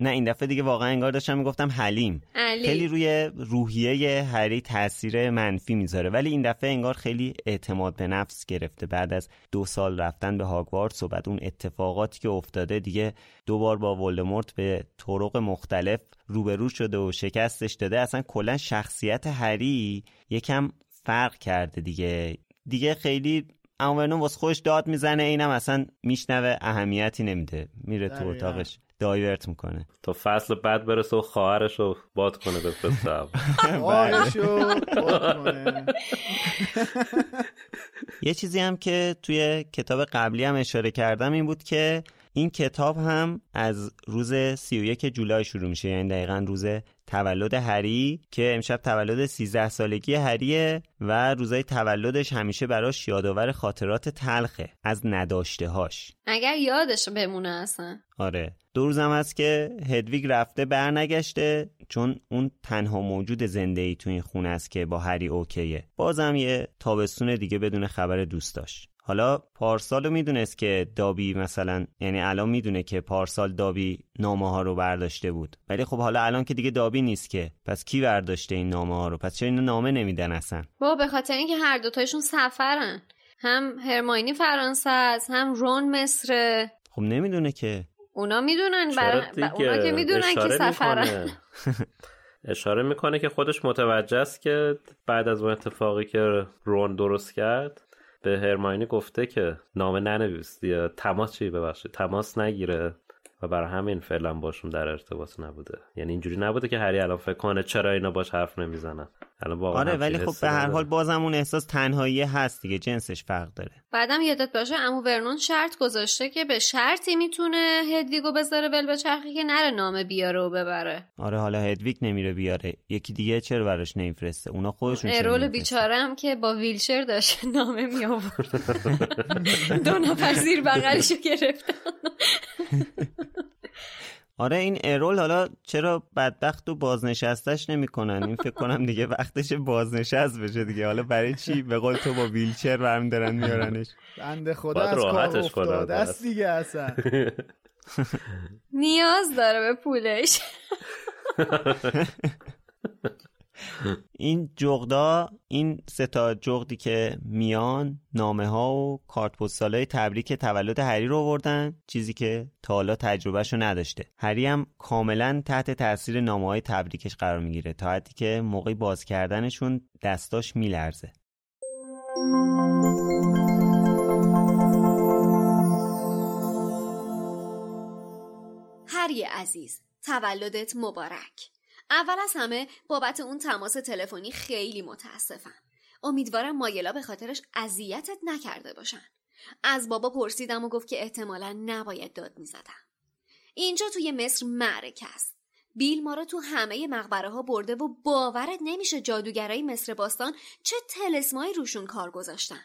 B: نه این دفعه دیگه واقعا انگار داشتم می‌گفتم حلیم.
D: علی.
B: خیلی روی روحیه هری تاثیر منفی می‌ذاره. ولی این دفعه انگار خیلی اعتماد به نفس گرفته. بعد از دو سال رفتن به هاگوارتس و بعد اون اتفاقاتی که افتاده دیگه دو بار با ولدمورت به طرق مختلف روبرو شده و شکستش داده. اصلا کلا شخصیت هری یکم فرق کرده دیگه. دیگه خیلی امورنون واسه خودش داد می‌زنه اینم اصلا میشنوه اهمیتی نمیده. میره تو
E: دقیقاً.
B: اتاقش. دایورت می‌کنه.
C: تا فصل بعد برسه و خواهرش رو باد کنه
E: خود کنه.
B: یه چیزی هم که توی کتاب قبلی هم اشاره کردم این بود که این کتاب هم از روز 31 جولای شروع میشه. یعنی دقیقا روز تولد هری که امشب تولد 13 سالگی هریه و روزای تولدش همیشه براش یادآور خاطرات تلخه از نداشته هاش
D: اگر یادش بمونه اصلا.
B: آره. دو روزم هست که هدویگ رفته برنگشته چون اون تنها موجود زنده ای تو این خونه است که با هری اوکیه. بازم یه تابستون دیگه بدون خبر دوست داشت حالا پارسال می‌دونست که دابی مثلا یعنی الان می‌دونه که پارسال دابی نامه ها رو برداشته بود. ولی خب حالا الان که دیگه دابی نیست که. پس کی برداشته این نامه ها رو؟ پس چرا اینو نامه نمیدن اصلا؟
D: با به خاطر اینکه هر دوتایشون سفرن. هم هرماینی فرانسه است هم رون مصره
B: خب نمی‌دونه که.
D: اونا می‌دونن
C: چرا
D: بر...
C: دیگه؟
D: اونا که می‌دونن که سفرن.
C: اشاره می‌کنه که خودش متوجه است که بعد از اون اتفاقی که رون درست کرد به هرماینی گفته که نامه ننویس یا تماس چی ببخشید؟ تماس نگیره و برای همین فعلا باشون در ارتباط نبوده. یعنی اینجوری نبوده که هری الان فکر کنه چرا اینا باش حرف نمی‌زنن.
B: آره ولی خب به هر. حال بازم اون احساس تنهایی هست دیگه جنسش فرق داره.
D: بعدم یادت باشه امو ورنون شرط گذاشته که به شرطی می‌تونه هدویگو بذاره ول به چرخی که نره نامه بیاره و ببره.
B: آره حالا هدویگ نمیره بیاره. یکی دیگه چرا براش نمیفرسته؟ اونا خودشون چرا
D: ارول؟ بیچاره هم که با ویلچر داشت نامه می آورد دو نفر زیر بغلشو گرفت
B: آره این ارول حالا چرا بدبخت و بازنشستش نمی‌کنن؟ این فکر کنم دیگه وقتش بازنشست بشه دیگه. حالا برای چی به قول تو با ویلچر برمی دارن میارنش؟
E: بنده خدا از کار افتاده.
C: آدم.
E: است دیگه اصلا.
D: نیاز داره به پولش.
B: این جغدا این سه تا جغدی که میان نامه ها و کارت پستالای تبریک تولد هری رو آوردن چیزی که تا حالا تجربهشو نداشته. هری هم کاملا تحت تاثیر نامه های تبریکش قرار می‌گیره تا حدی که موقعی باز کردنشون دستاش میلرزه.
D: هری عزیز تولدت مبارک. اول از همه بابت اون تماس تلفنی خیلی متاسفم. امیدوارم مایلا به خاطرش اذیتت نکرده باشن. از بابا پرسیدم و گفت که احتمالا نباید داد می‌زدم. اینجا توی مصر معرکه است. بیل ما رو تو همه مقبره ها برده و باورت نمیشه جادوگرای مصر باستان چه تلسمایی روشون کار گذاشتن.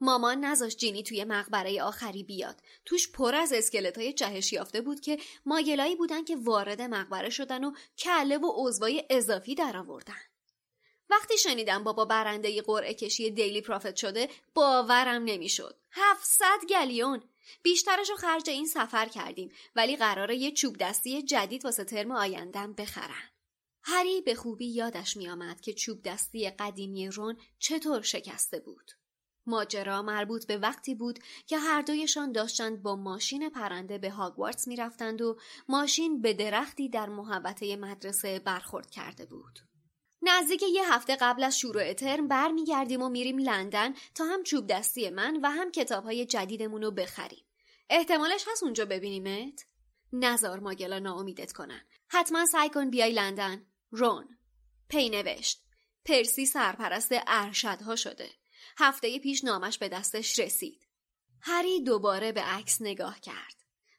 D: مامان نذاش جینی توی مقبره آخری بیاد توش پر از اسکلت های جهش یافته بود که ماگلایی بودن که وارد مقبره شدن و کله و عضوای اضافی در آوردن وقتی شنیدم بابا برنده قرعه کشی دیلی پرافت شده باورم نمی‌شد. 700 گلیون بیشترش رو خرج این سفر کردیم ولی قراره یه چوب دستی جدید واسه ترم آیندم بخرن. هری به خوبی یادش میآمد که چوب دستی قدیمی رون چطور شکسته بود. ماجرا مربوط به وقتی بود که هر دویشان داشتند با ماشین پرنده به هاگوارتس می‌رفتند و ماشین به درختی در محوطه مدرسه برخورد کرده بود. نزدیک یه هفته قبل از شروع ترم برمیگردیم و میریم لندن تا هم چوب دستی من و هم کتاب های جدیدمون رو بخریم. احتمالش هست اونجا ببینیمت؟ نزار ماگلا ناامیدت کنن. حتما سعی کن بیای لندن. رون. پی نوشت. پرسی سرپرست ارشدها شده. هفته پیش نامش به دستش رسید. هری دوباره به عکس نگاه کرد.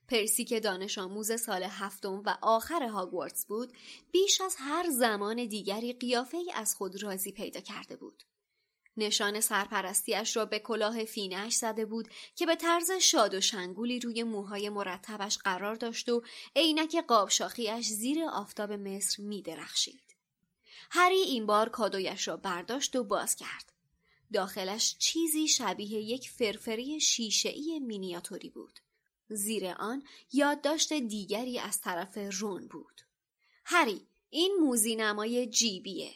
D: پرسی که دانش آموز سال هفتم و آخر هاگوارتس بود بیش از هر زمان دیگری قیافه ای از خود راضی پیدا کرده بود. نشان سرپرستیش را به کلاه فینش زده بود که به طرز شاد و شنگولی روی موهای مرتبش قرار داشت و عینک قابشاخیش زیر آفتاب مصر می درخشید. هری این بار کادویش را برداشت و باز کرد. داخلش چیزی شبیه یک فرفری شیشهای مینیاتوری بود. زیر آن یادداشت دیگری از طرف رون بود. هری این موزی نمای جیبیه.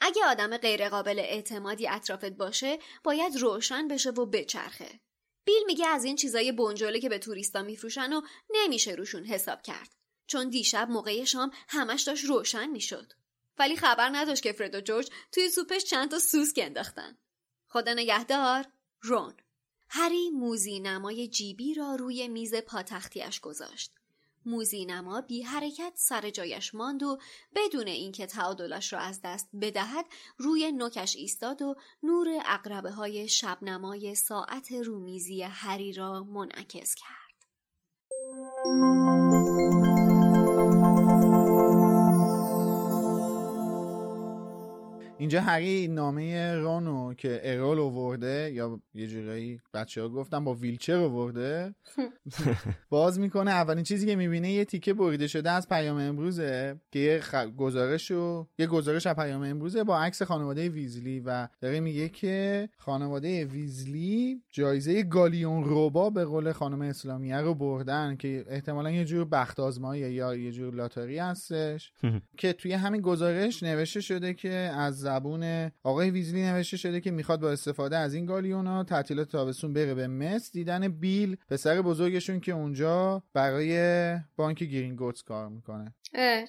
D: اگه آدم غیرقابل اعتمادی اطرافت باشه باید روشن بشه و بچرخه. بیل میگه از این چیزای بنجله که به توریستا میفروشن و نمیشه روشون حساب کرد. چون دیشب موقع شام همش داشت روشن می‌شد. ولی خبر نداشت که فرد و جورج توی سوپش چند تا سوسک انداختن. خدا نگهدار رون هری موزی نمای جیبی را روی میز پاتختیش گذاشت. موزی نما بی حرکت سر جایش ماند و بدون اینکه تعادلش را از دست بدهد روی نوکش ایستاد و نور اقربه های شبنمای ساعت رومیزی هری را منعکس کرد.
E: اینجا هری نامه رانو که ارول آورده یا یه جورایی بچه ها گفتن با ویلچر آورده باز می‌کنه اولین چیزی که می‌بینه یه تیکه بریده شده از پیام امروزه که یه خ... گزارش و... یه گزارش از پیام امروزه با عکس خانواده ویزلی و داره میگه که خانواده ویزلی جایزه گالیون روبا به قول خانم اسلامیه رو بردن که احتمالا یه جور بخت آزمایی یا یه جور لاتاری هستش که توی همین گزارش نوشته شده که از زبون آقای ویزلی نوشته شده که می‌خواد با استفاده از این گالیونا تعطیلات تابستون بره به مصر. دیدن بیل پسر بزرگشون که اونجا برای بانک گرینگوتس کار می‌کنه.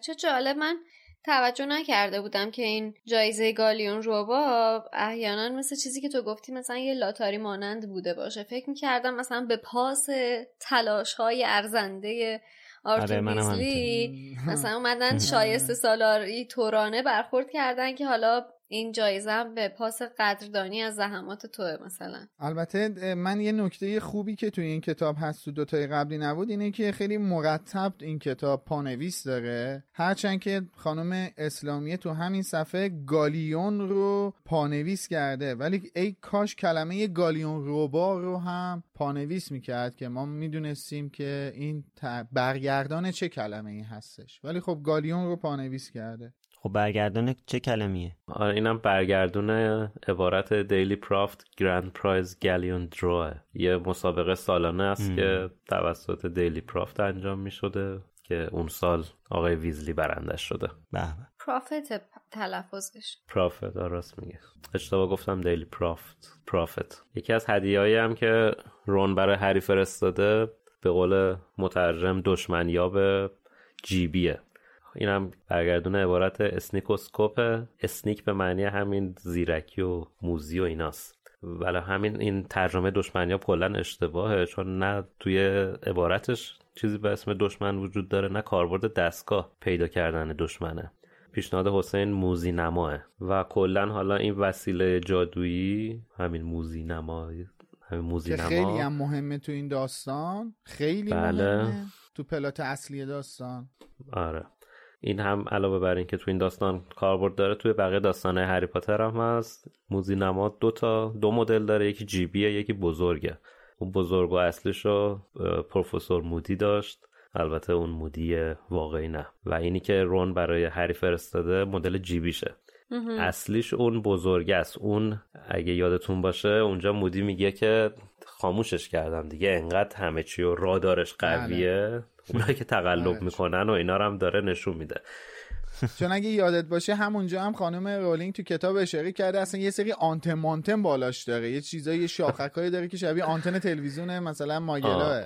D: چه جالب. من توجه نکرده بودم که این جایزه گالیون روبا احیانا مثل چیزی که تو گفتی مثلا یه لاتاری مانند بوده باشه. فکر می‌کردم مثلا به پاس تلاش های ارزنده آرتور ویزلی مثلا اومدن شایسته سالاری تورانه برخورد کردن که حالا این جایزه به پاس قدردانی از زحمات توه مثلا.
E: البته من یه نکته خوبی که توی این کتاب هست تو دوتای قبلی نبود اینه که خیلی مرتب این کتاب پانویس داره. هرچند که خانم اسلامیه تو همین صفحه گالیون رو پانویس کرده ولی ای کاش کلمه گالیون روبا رو هم پانویس می‌کرد که ما می‌دونستیم که این برگردان چه کلمه ای هستش. ولی خب گالیون رو پانویس کرده.
B: خب برگردون چه کلمیه؟
C: آره اینم برگردون عبارت دیلی پرافت گرند پرایز گلیون دروه یه مسابقه سالانه است که توسط دیلی پرافت انجام می شده که اون سال آقای ویزلی برندش شده.
B: به
D: پرافت تلفظش.
C: پرافت راست میگه. اشتباه گفتم دیلی پرافت پرافت یکی از هدیه هم که رون برای هری فرستاده به قول مترجم دشمنیاب جیبیه. اینم برگردون عبارت Sneakoscope. sneak به معنی همین زیرکی و موزی و ایناست. ولی همین این ترجمه دشمنی کلا اشتباهه چون نه توی عبارتش چیزی به اسم دشمن وجود داره نه کاربرد دستگاه پیدا کردن دشمنه. پیشنهاد حسین موزی نماه. و کلا حالا این وسیله جادویی همین موزی نما همین موزی
E: نما. خیلی هم مهمه تو این داستان. خیلی بله. مهمه تو پلات اصلی داستان.
C: آره. این هم علاوه بر اینکه تو این داستان کاربرد داره توی بقیه داستان هری پاتر هم هست. موزی نما دو تا دو مدل داره یکی جیبیه یکی بزرگه. اون بزرگ و اصلیش رو پروفسور مودی داشت. البته اون مودی واقعی نه. و اینی که رون برای هری فرستاده مدل جیبیشه. اصلیش اون بزرگ است. اون اگه یادتون باشه اونجا مودی میگه که خاموشش کردم دیگه. انقدر همه چی و رادارش قویه. بله. اونایی که تقلب بله. می‌کنن و اینا رو هم داره نشون میده.
E: چون اگه یادت باشه همونجا هم خانم رولینگ تو کتاب اشاره کرده اصلا یه سری آنتن مانتن بالاش داره. یه چیزای شاخکایی داره که شبیه آنتن تلویزیون مثلا ماگلا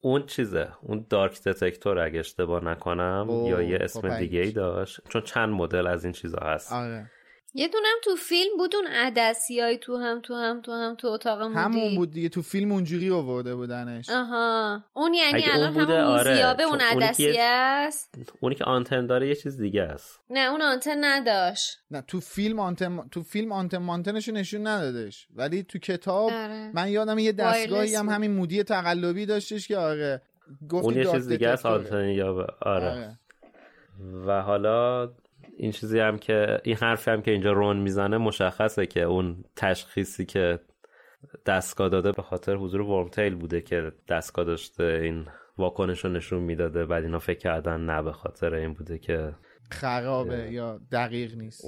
C: اون چیزه. اون دارک دتکتور اگه اشتباه نکنم یا یه خب اسم دیگه ای داشت. چون چند مدل از این چیزا هست.
E: آره.
D: یه دونم تو فیلم بود اون عدسیای تو هم تو هم تو هم تو اتاق مودی
E: همون بود دیگه تو فیلم اونجوری آورده بودنش.
D: آها. اون یعنی الان همون آره. موزیابه اون عدسی است.
C: اونی که آنتن داره یه چیز دیگه است.
D: نه اون آنتن نداشت.
E: نه تو فیلم آنتن تو فیلم آنتن مانتنشو نشون ندادش. ولی تو کتاب آره. من یادم یه دستگاهی هم همین مودی تقلبی داشتش که آره
C: اون یه چیز دیگه است آنتن یا آره. آره. و حالا این چیزی هم که این حرفی هم که اینجا رون می‌زنه مشخصه که اون تشخیصی که دستگاه داده به خاطر حضور ورمتیل بوده که دستگاه داشته این واکنش رو نشون می‌داده بعد اینا فکر کردن نه به خاطر این بوده که
E: خرابه یا دقیق نیست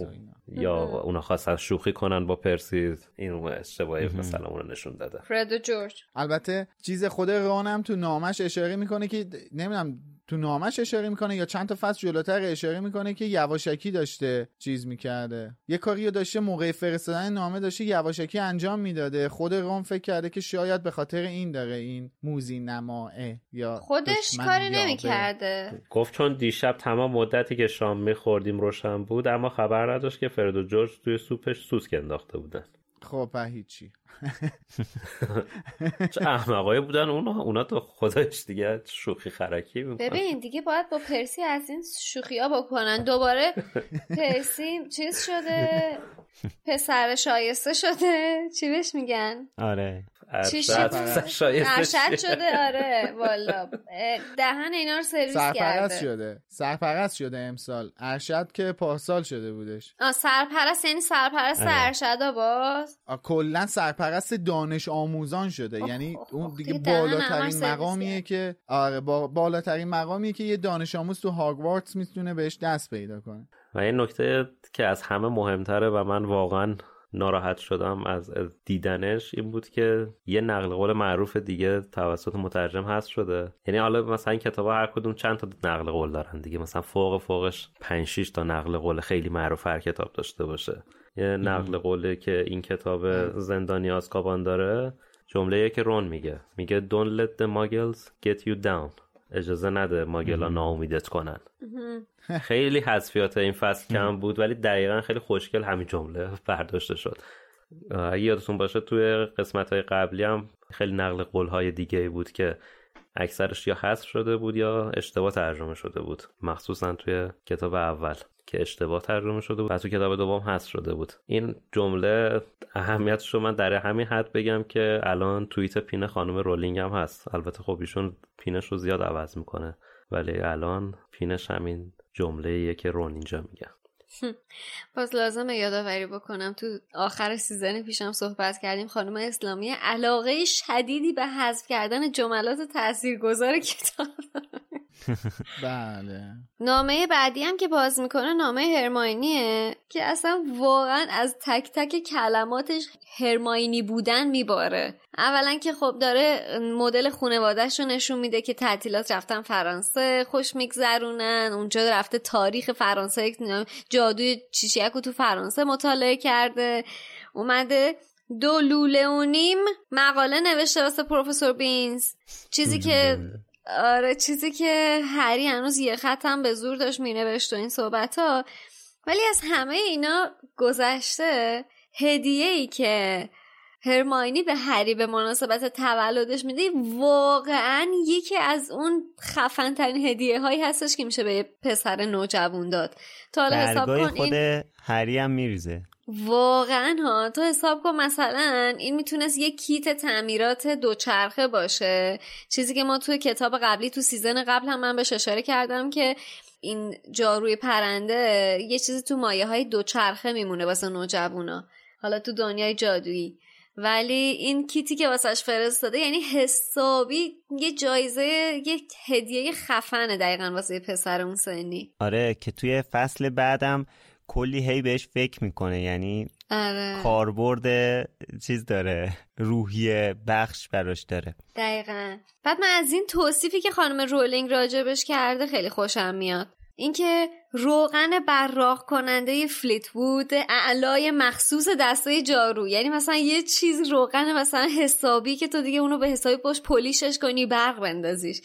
C: یا اونا خواستن شوخی کنن با پرسی این اشتباهی مثلا اون نشون داده.
D: فرد و جورج.
E: البته چیز خود رانم تو نامش اشاره می‌کنه که نمی‌دونم تو نامش اشاره می‌کنه یا چند تا فصل جلوتر اشاره می‌کنه که یواشکی داشته چیز می‌کرده. یه کاری داشته موقع فرستادن نامه داشته یواشکی انجام می‌داده. خود رام فکر کرده که شاید به خاطر این داره این موزی نماه یا
D: خودش کاری نمی‌کرده.
C: گفت چون دیشب تمام مدتی که شام میخوردیم روشن بود اما خبر نداشت که فرد و جورج توی سوپش سوسک انداخته بودن.
E: خب هیچی.
C: چه احمقایی بودن اونا. اونا تو خودش دیگه شوخی خرکی
D: می‌کنن. ببین دیگه باید با پرسی از این شوخی ها بکنن. دوباره پرسی چیز شده؟ پسر شایسته شده؟ چی بهش میگن؟
B: آره.
C: ارشد
D: شده آره والا. دهن اینا رو سرویس
E: سرپرست شده. سرپرست شده امسال. ارشد که پارسال شده بودش.
D: آ سرپرست یعنی سرپرست آره. ارشد باز.
E: کلا سرپرست دانش آموزان شده. یعنی اون دیگه بالاترین مقامیه که آره با بالاترین مقامیه که یه دانش آموز تو هاگوارتس می‌تونه بهش دست پیدا کنه.
C: و این نکته که از همه مهمتره و من واقعا ناراحت شدم از دیدنش این بود که یه نقل قول معروف دیگه توسط مترجم هست شده. یعنی حالا مثلا این کتاب هر کدوم چند تا نقل قول دارن دیگه. مثلا فوق فوقش 5 6 تا نقل قول خیلی معروف هر کتاب داشته باشه. یه نقل قوله که این کتاب زندانی آسکابان داره جمله که رون میگه. میگه don't let the muggles get you down. اجازه نده ماگلا ناامیدت کنن. خیلی حذفیات این فصل کم بود ولی دقیقا خیلی خوشگل همین جمله برداشته شد. اگه یادتون باشه توی قسمت های قبلی هم خیلی نقل قول های دیگه بود که اکثرش یا حذف شده بود یا اشتباه ترجمه شده بود. مخصوصا توی کتاب اول که اشتباه ترجمه شده بود و تو کتاب دوم هست شده بود. این جمله اهمیتش رو من در همین حد بگم که الان توییت pin خانم رولینگ هم هست. البته خب ایشون pin ش رو زیاد عوض می‌کنه ولی الان pin ش همین جمله که رون اینجا میگه.
D: باز لازم یادآوری بکنم تو آخر season پیشم صحبت کردیم خانم اسلامی علاقه شدیدی به حذف کردن جملات تاثیرگذار کتاب.
E: بله.
D: نامه بعدی هم که باز می‌کنه نامه هرماینیه که اصلا واقعا از تک تک کلماتش هرماینی بودن میباره. اولا که خب داره مدل خانوادهش رو نشون میده که تعطیلات رفتن فرانسه خوش میگذرونن اونجا رفته تاریخ فرانسه جادوی چیچیک رو تو فرانسه مطالعه کرده. اومده دو لوله و نیم مقاله نوشته واسه پروفسور بینز. چیزی که آره چیزی که هری هنوز یه خط به زور داشت مینوشت و این صحبت ها ولی از همه اینا گذشته هدیه ای که هرماینی به هری به مناسبت تولدش میده واقعا یکی از اون خفن ترین هدیه هایی هستش که میشه به پسر نوجوان داد.
B: تا حالا حساب کن خود این... هری هم میریزه.
D: واقعا ها تو حساب کن مثلا این می‌تونست یه کیت تعمیرات دوچرخه باشه. چیزی که ما توی کتاب قبلی تو سیزن قبل هم من بهش اشاره کردم که این جاروی پرنده یه چیزی تو مایه های دوچرخه میمونه واسه نوجوانا. حالا تو دنیای جادویی. ولی این کیتی که واسش فرستاده یعنی حسابی یه جایزه یه هدیه خفنه دقیقا واسه پسر اون سنی.
B: آره که توی فصل بعدم کلی هی بهش فکر می‌کنه یعنی
D: آره.
B: کاربرد چیز داره روحی بخش براش داره.
D: دقیقا. بعد من از این توصیفی که خانم رولینگ راجبش کرده خیلی خوشم میاد. اینکه روغن براق کننده فلیت وود اعلای مخصوص دستای جارو. یعنی مثلا یه چیز روغن مثلا حسابی که تو دیگه اونو به حسابی پشت پلیشش کنی برق بندازیش.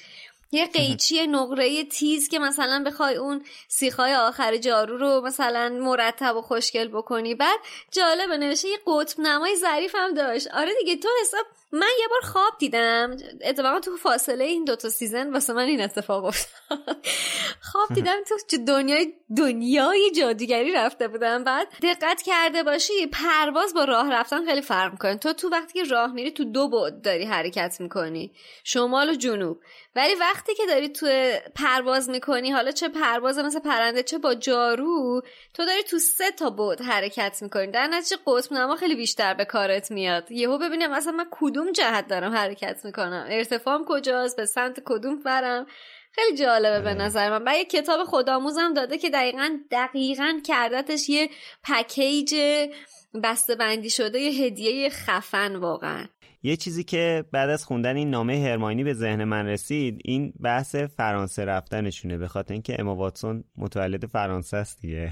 D: یه قیچی نقره تیز که مثلا بخوای اون سیخای آخر جارو رو مثلا مرتب و خوشگل بکنی. بعد جالبه نوشته یه قطب نمای ظریف هم داشت. آره دیگه تو حساب من یه بار خواب دیدم. اتفاقا تو فاصله این دوتا سیزن واسه من این اتفاق افتاد. خواب دیدم تو دنیای دنیای جادوگری رفته بودم. بعد دقت کرده باشی پرواز با راه رفتن خیلی فرق می‌کنه. تو تو وقتی که راه میری تو دو بعد داری حرکت می‌کنی. شمال و جنوب. ولی وقتی که داری تو پرواز می‌کنی حالا چه پرواز مثل پرنده چه با جارو تو داری تو سه تا بعد حرکت می‌کنی. در نتیجه قطب نما خیلی بیشتر به کارت میاد. یهو ببینم مثلا من کدوم جهت دارم حرکت می‌کنم؟ ارتفاعم کجاست؟ به سمت کدوم برم؟ خیلی جالبه به نظر من. و یه کتاب خودآموزم داده که دقیقا دقیقا کردتش یه پکیج بسته بندی شده یه هدیه خفن واقعا.
B: یه چیزی که بعد از خوندن این نامه هرماینی به ذهن من رسید این بحث فرانسه رفتنشونه به خاطر اینکه اما واتسون متولد فرانسه است دیگه.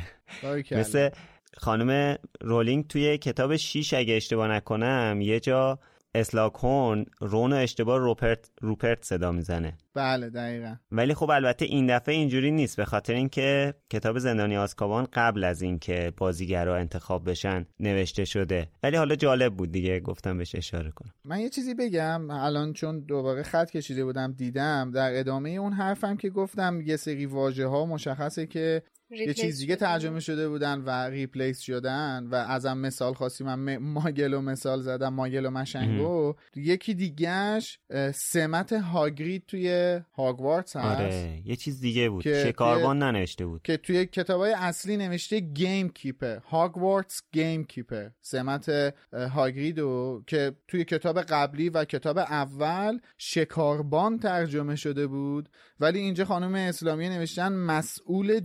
B: مثل خانم رولینگ توی کتاب شیش اگه اشتباه نکنم یه جا اسلاکون رون اشتباه روپرت روپرت صدا می‌زنه.
E: بله دقیقا.
B: ولی خب البته این دفعه اینجوری نیست به خاطر اینکه کتاب زندانی آزکابان قبل از اینکه بازیگرا انتخاب بشن نوشته شده. ولی حالا جالب بود دیگه گفتم بهش اشاره کنم.
E: من یه چیزی بگم. الان چون دوباره خط کشیده بودم دیدم در ادامه اون حرفم که گفتم یه سری واژه ها مشخصه که یه چیز دیگه ترجمه شده بودن و replace شدن و ازم مثال خاصی من muggle و مثال زدم muggle و مشنگو. یکی دیگهش سمت هاگرید توی هاگوارتس هست.
B: آره یه چیز دیگه بود. که شکاربان ننوشته بود.
E: که توی کتابای اصلی نوشته gamekeeper هاگوارتس gamekeeper سمت هاگریدو که توی کتاب قبلی و کتاب اول شکاربان ترجمه شده بود. ولی اینجا خانم اسلامی نوشتن مسئول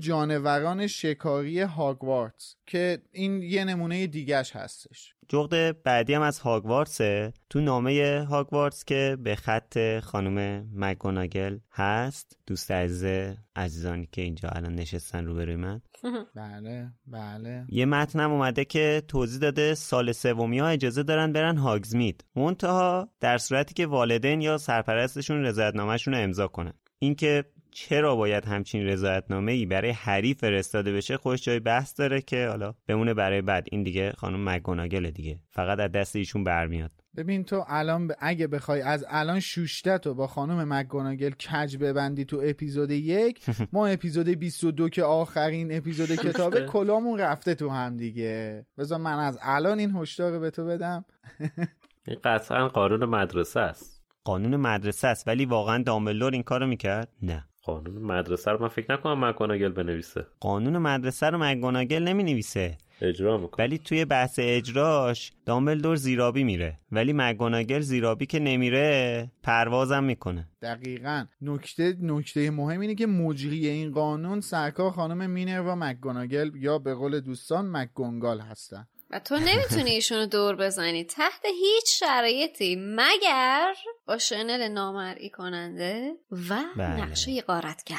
E: جانوران شکاری هاگوارتس که این یه نمونه دیگهش هستش.
B: جغد بعدی هم از هاگوارتسه تو نامه هاگوارتس که به خط خانم مگوناگل هست. دوست عزیز عزیزانی که اینجا الان نشستن روبروی من.
E: بله بله.
B: یه متنم اومده که توضیح داده سال سومی ها اجازه دارن برن هاگزمید. منتها در صورتی که والدین یا سرپرستشون رضایتنامهشون رو امضا کنن. اینکه چرا باید همچین رضایتنامه ای برای هری فرستاده بشه؟ خوش جای بحث داره که حالا بمونه برای بعد. این دیگه خانم مگوناگل دیگه. فقط از دست ایشون برمیاد.
E: ببین تو الان اگه بخوای از الان شوشته تو با خانم مگوناگل کج ببندی تو اپیزود یک ما اپیزود 22 که آخرین اپیزود کتابه کلامون رفته تو هم دیگه. بذار من از الان این هشدار به تو بدم.
C: این قطعا قانون مدرسه است.
B: قانون مدرسه است ولی واقعا دامبلور این کارو می‌کرد؟ نه.
C: قانون مدرسه رو من فکر نکنم مگوناگل بنویسه.
B: قانون مدرسه رو مگوناگل نمی نویسه
C: اجرا می‌کنه.
B: ولی توی بحث اجراش دامبلدور زیرابی میره. ولی مگوناگل زیرابی که نمیره پروازم می‌کنه.
E: دقیقا. نکته نکته مهم اینه که مجری این قانون سرکار خانم مینر و مگوناگل یا به قول دوستان مگونگال هستن.
D: و تو نمی‌تونی ایشونو دور بزنی تحت هیچ شرایطی مگر با شنل نامرئی کننده و
B: بله.
D: نقشه قارتگر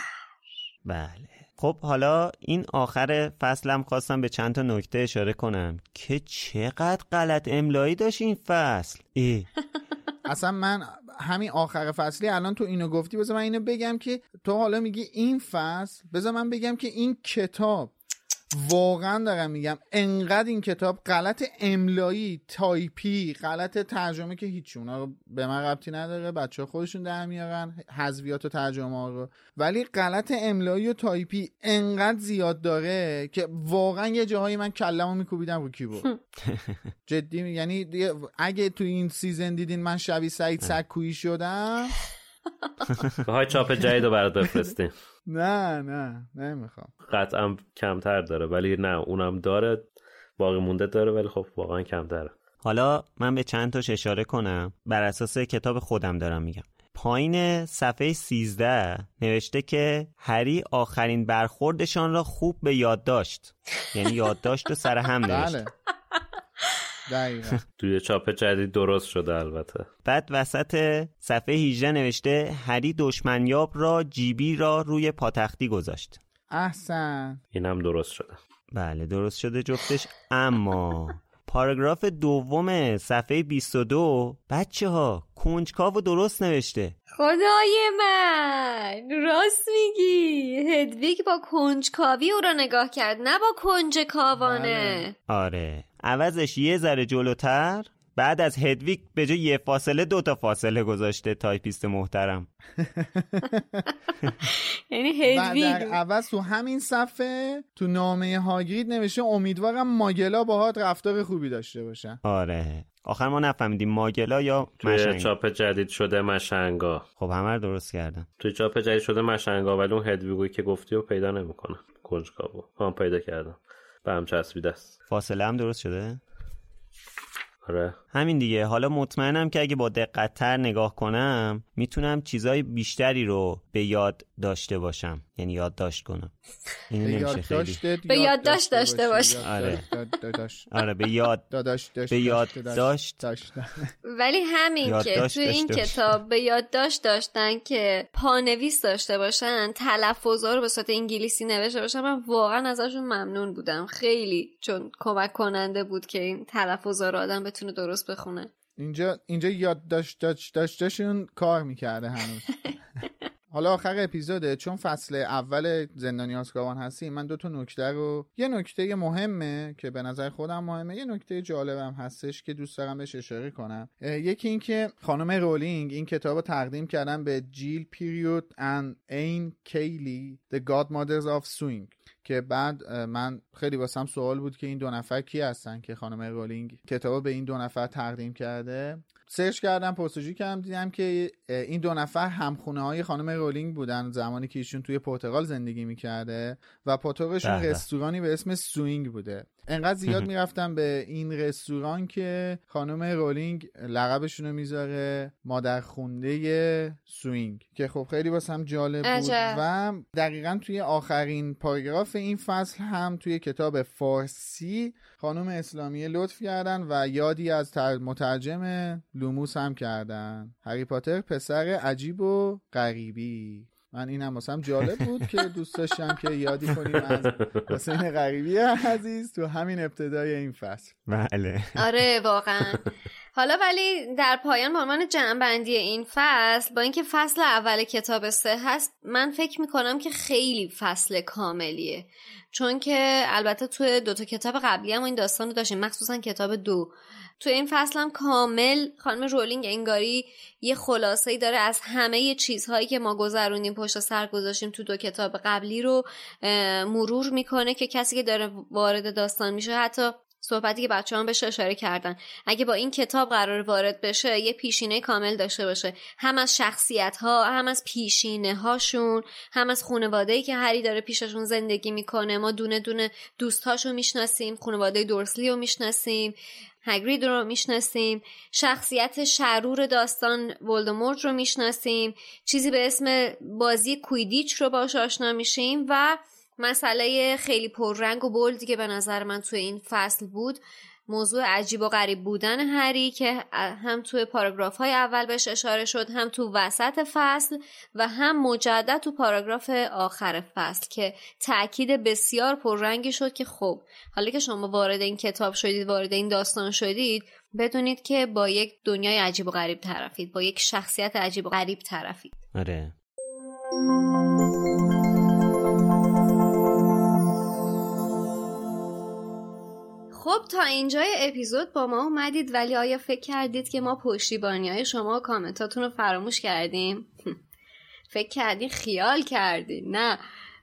B: بله خب حالا این آخر فصلم خواستم به چند تا نکته اشاره کنم که چقدر غلط املایی داشت این فصل ای.
E: اصلا من همین آخر فصلی الان تو اینو گفتی بذار من اینو بگم که تو حالا میگی این فصل بذار من بگم که این کتاب واقعا دارم میگم انقدر این کتاب غلط املایی تایپی غلط ترجمه که هیچ اونا به من ربطی نداره بچه ها خودشون در میارن حذویات و ترجمه ها رو. ولی غلط املایی و تایپی انقدر زیاد داره که واقعا یه جاهایی من کلمو میکوبیدم رو کیبورد. جدی یعنی اگه تو این سیزن دیدین من شبیه سعید سکویی شدم.
C: های چاپ جدید رو برات بفرستیم.
E: نه نه نمی‌خوام.
C: قطعا کمتر داره ولی نه اونم داره باقی مونده داره ولی خب واقعا کمتره.
B: حالا من به چند تاش اشاره کنم. بر اساس کتاب خودم دارم میگم. پایین صفحه 13 نوشته که هری آخرین برخوردشان را خوب به یاد داشت. یعنی یادداشت رو سر هم نوشت.
E: بله. دقیقا.
C: توی چاپ جدید درست شده البته.
B: بعد وسط صفحه 18 نوشته هری دشمنیاب را جیبی را روی پاتختی گذاشت.
E: احسن.
C: اینم درست شده.
B: بله درست شده جفتش. اما پاراگراف دوم صفحه 22 بچه ها کنجکاو و درست نوشته.
D: خدای من! راست میگی. هدویگ با کنجکاوی او را نگاه کرد نه با کنج کاوانه.
B: آره. عوضش یه ذره جلوتر بعد از هدویگ به جای یه فاصله دو تا فاصله گذاشته تایپیست محترم.
D: یعنی
E: در
D: هدویگ
E: عوض تو همین صفحه تو نامه هاگرید نوشته امیدوارم muggle ا باهات رفتار خوبی داشته باشن
B: آره. آخر ما نفهمیدیم muggle ا یا
C: توی
B: مشنگ
C: چاپ جدید شده مشنگا.
B: خب همه رو درست کردم.
C: توی چاپ جدید شده مشنگا ولی اون هدویگوی که گفتی رو پیدا نمی‌کنه کنجکاوو. هم پیدا کردم. به هم چسبیده است.
B: فاصله هم درست شده؟
C: آره.
B: همین دیگه حالا مطمئنم که اگه با دقت تر نگاه کنم می‌تونم چیزای بیشتری رو به یاد داشته باشم یعنی یادداشت کنم این نمیشه خیلی
D: به
E: یاد
D: یادداشت داشته. باش.
B: آره.
E: یاد-
B: آره به یاد
E: داشت
B: به
E: داشت-
B: یادداشت
E: داشتن.
D: ولی همین که تو این. کتاب به یادداشت داشتن که پانویس داشته باشن تلفظا رو به صورت انگلیسی نوشته باشن من واقعا ازشون ممنون بودم خیلی چون کمک کننده بود که این تلفظا رو آدم بتونه درست بخونه.
E: اینجا اینجا یادداشت داشت داشتشون کار می‌کرده هنوز. حالا آخر اپیزوده چون فصل اول زندانی آزکابان هستی من دو تا نکته رو یه نکته مهمه که به نظر خودم مهمه یه نکته جالبم هستش که دوست دارم بهش اشاره کنم. یکی این که خانم رولینگ این کتاب رو تقدیم کردن به Jill Prewett and Aine Kiely The Godmothers of Swing که بعد من خیلی واسم سوال بود که این دو نفر کی هستن که خانم رولینگ کتاب به این دو نفر تقدیم کرده. سرچ کردم پرس و جویی کردم دیدم که این دو نفر همخونه های خانم رولینگ بودن زمانی که ایشون توی پرتغال زندگی می‌کرده و پاتوقشون. رستورانی به اسم Swing بوده انقدر زیاد می‌رفتن به این رستوران که خانم رولینگ لقبشون رو می‌ذاره مادر خونده Swing که خب خیلی واسم جالب بود
D: عجب.
E: و دقیقا توی آخرین پاراگراف این فصل هم توی کتاب فارسی خانم اسلامی لطف کردن و یادی از تر- مترجم لوموس هم کردن هری پاتر پسر عجیب و غریبی من اینم واسم جالب بود که دوست داشتم که یادی کنیم از حسین غریبی عزیز تو همین ابتدای این فصل.
B: بله.
D: آره واقعا. حالا ولی در پایان به عنوان جمعبندی این فصل با اینکه فصل اول کتاب سه هست من فکر می‌کنم که خیلی فصل کاملیه. چون که البته توی دوتا کتاب قبلی هم این داستان رو داشتیم. مخصوصا کتاب دو. توی این فصل هم کامل خانم رولینگ انگاری یه خلاصه ای داره از همه چیزهایی که ما گذرونیم پشت سر گذاشتیم تو دو کتاب قبلی رو مرور می‌کنه که کسی که داره وارد داستان میشه حتی صحبتی که بچه هم بهش اشاره کردن. اگه با این کتاب قرار وارد بشه یه پیشینه کامل داشته باشه. هم از شخصیت ها هم از پیشینه هاشون هم از خانواده که هری داره پیششون زندگی می‌کنه. ما دونه دونه دوستاشو می‌شناسیم خانواده دورسلی رو می‌شناسیم. هگرید رو می‌شناسیم. شخصیت شرور داستان ولدمورت رو می‌شناسیم. چیزی به اسم بازی کویدیچ رو باش آشنا میشیم و مسئله خیلی پررنگ و بولدی که به نظر من توی این فصل بود. موضوع عجیب و غریب بودن هری که هم توی پاراگراف های اول بهش اشاره شد هم تو وسط فصل و هم مجدد تو پاراگراف آخر فصل که تاکید بسیار پررنگی شد که خب حالا که شما وارد این کتاب شدید وارد این داستان شدید بدونید که با یک دنیای عجیب و غریب طرفید با یک شخصیت عجیب و غریب طرفید.
B: آره.
D: خب تا اینجای اپیزود با ما اومدید ولی آیا فکر کردید که ما پشتیبانی های شما و کامنتاتون رو فراموش کردیم؟ فکر کردین؟ خیال کردین؟ نه.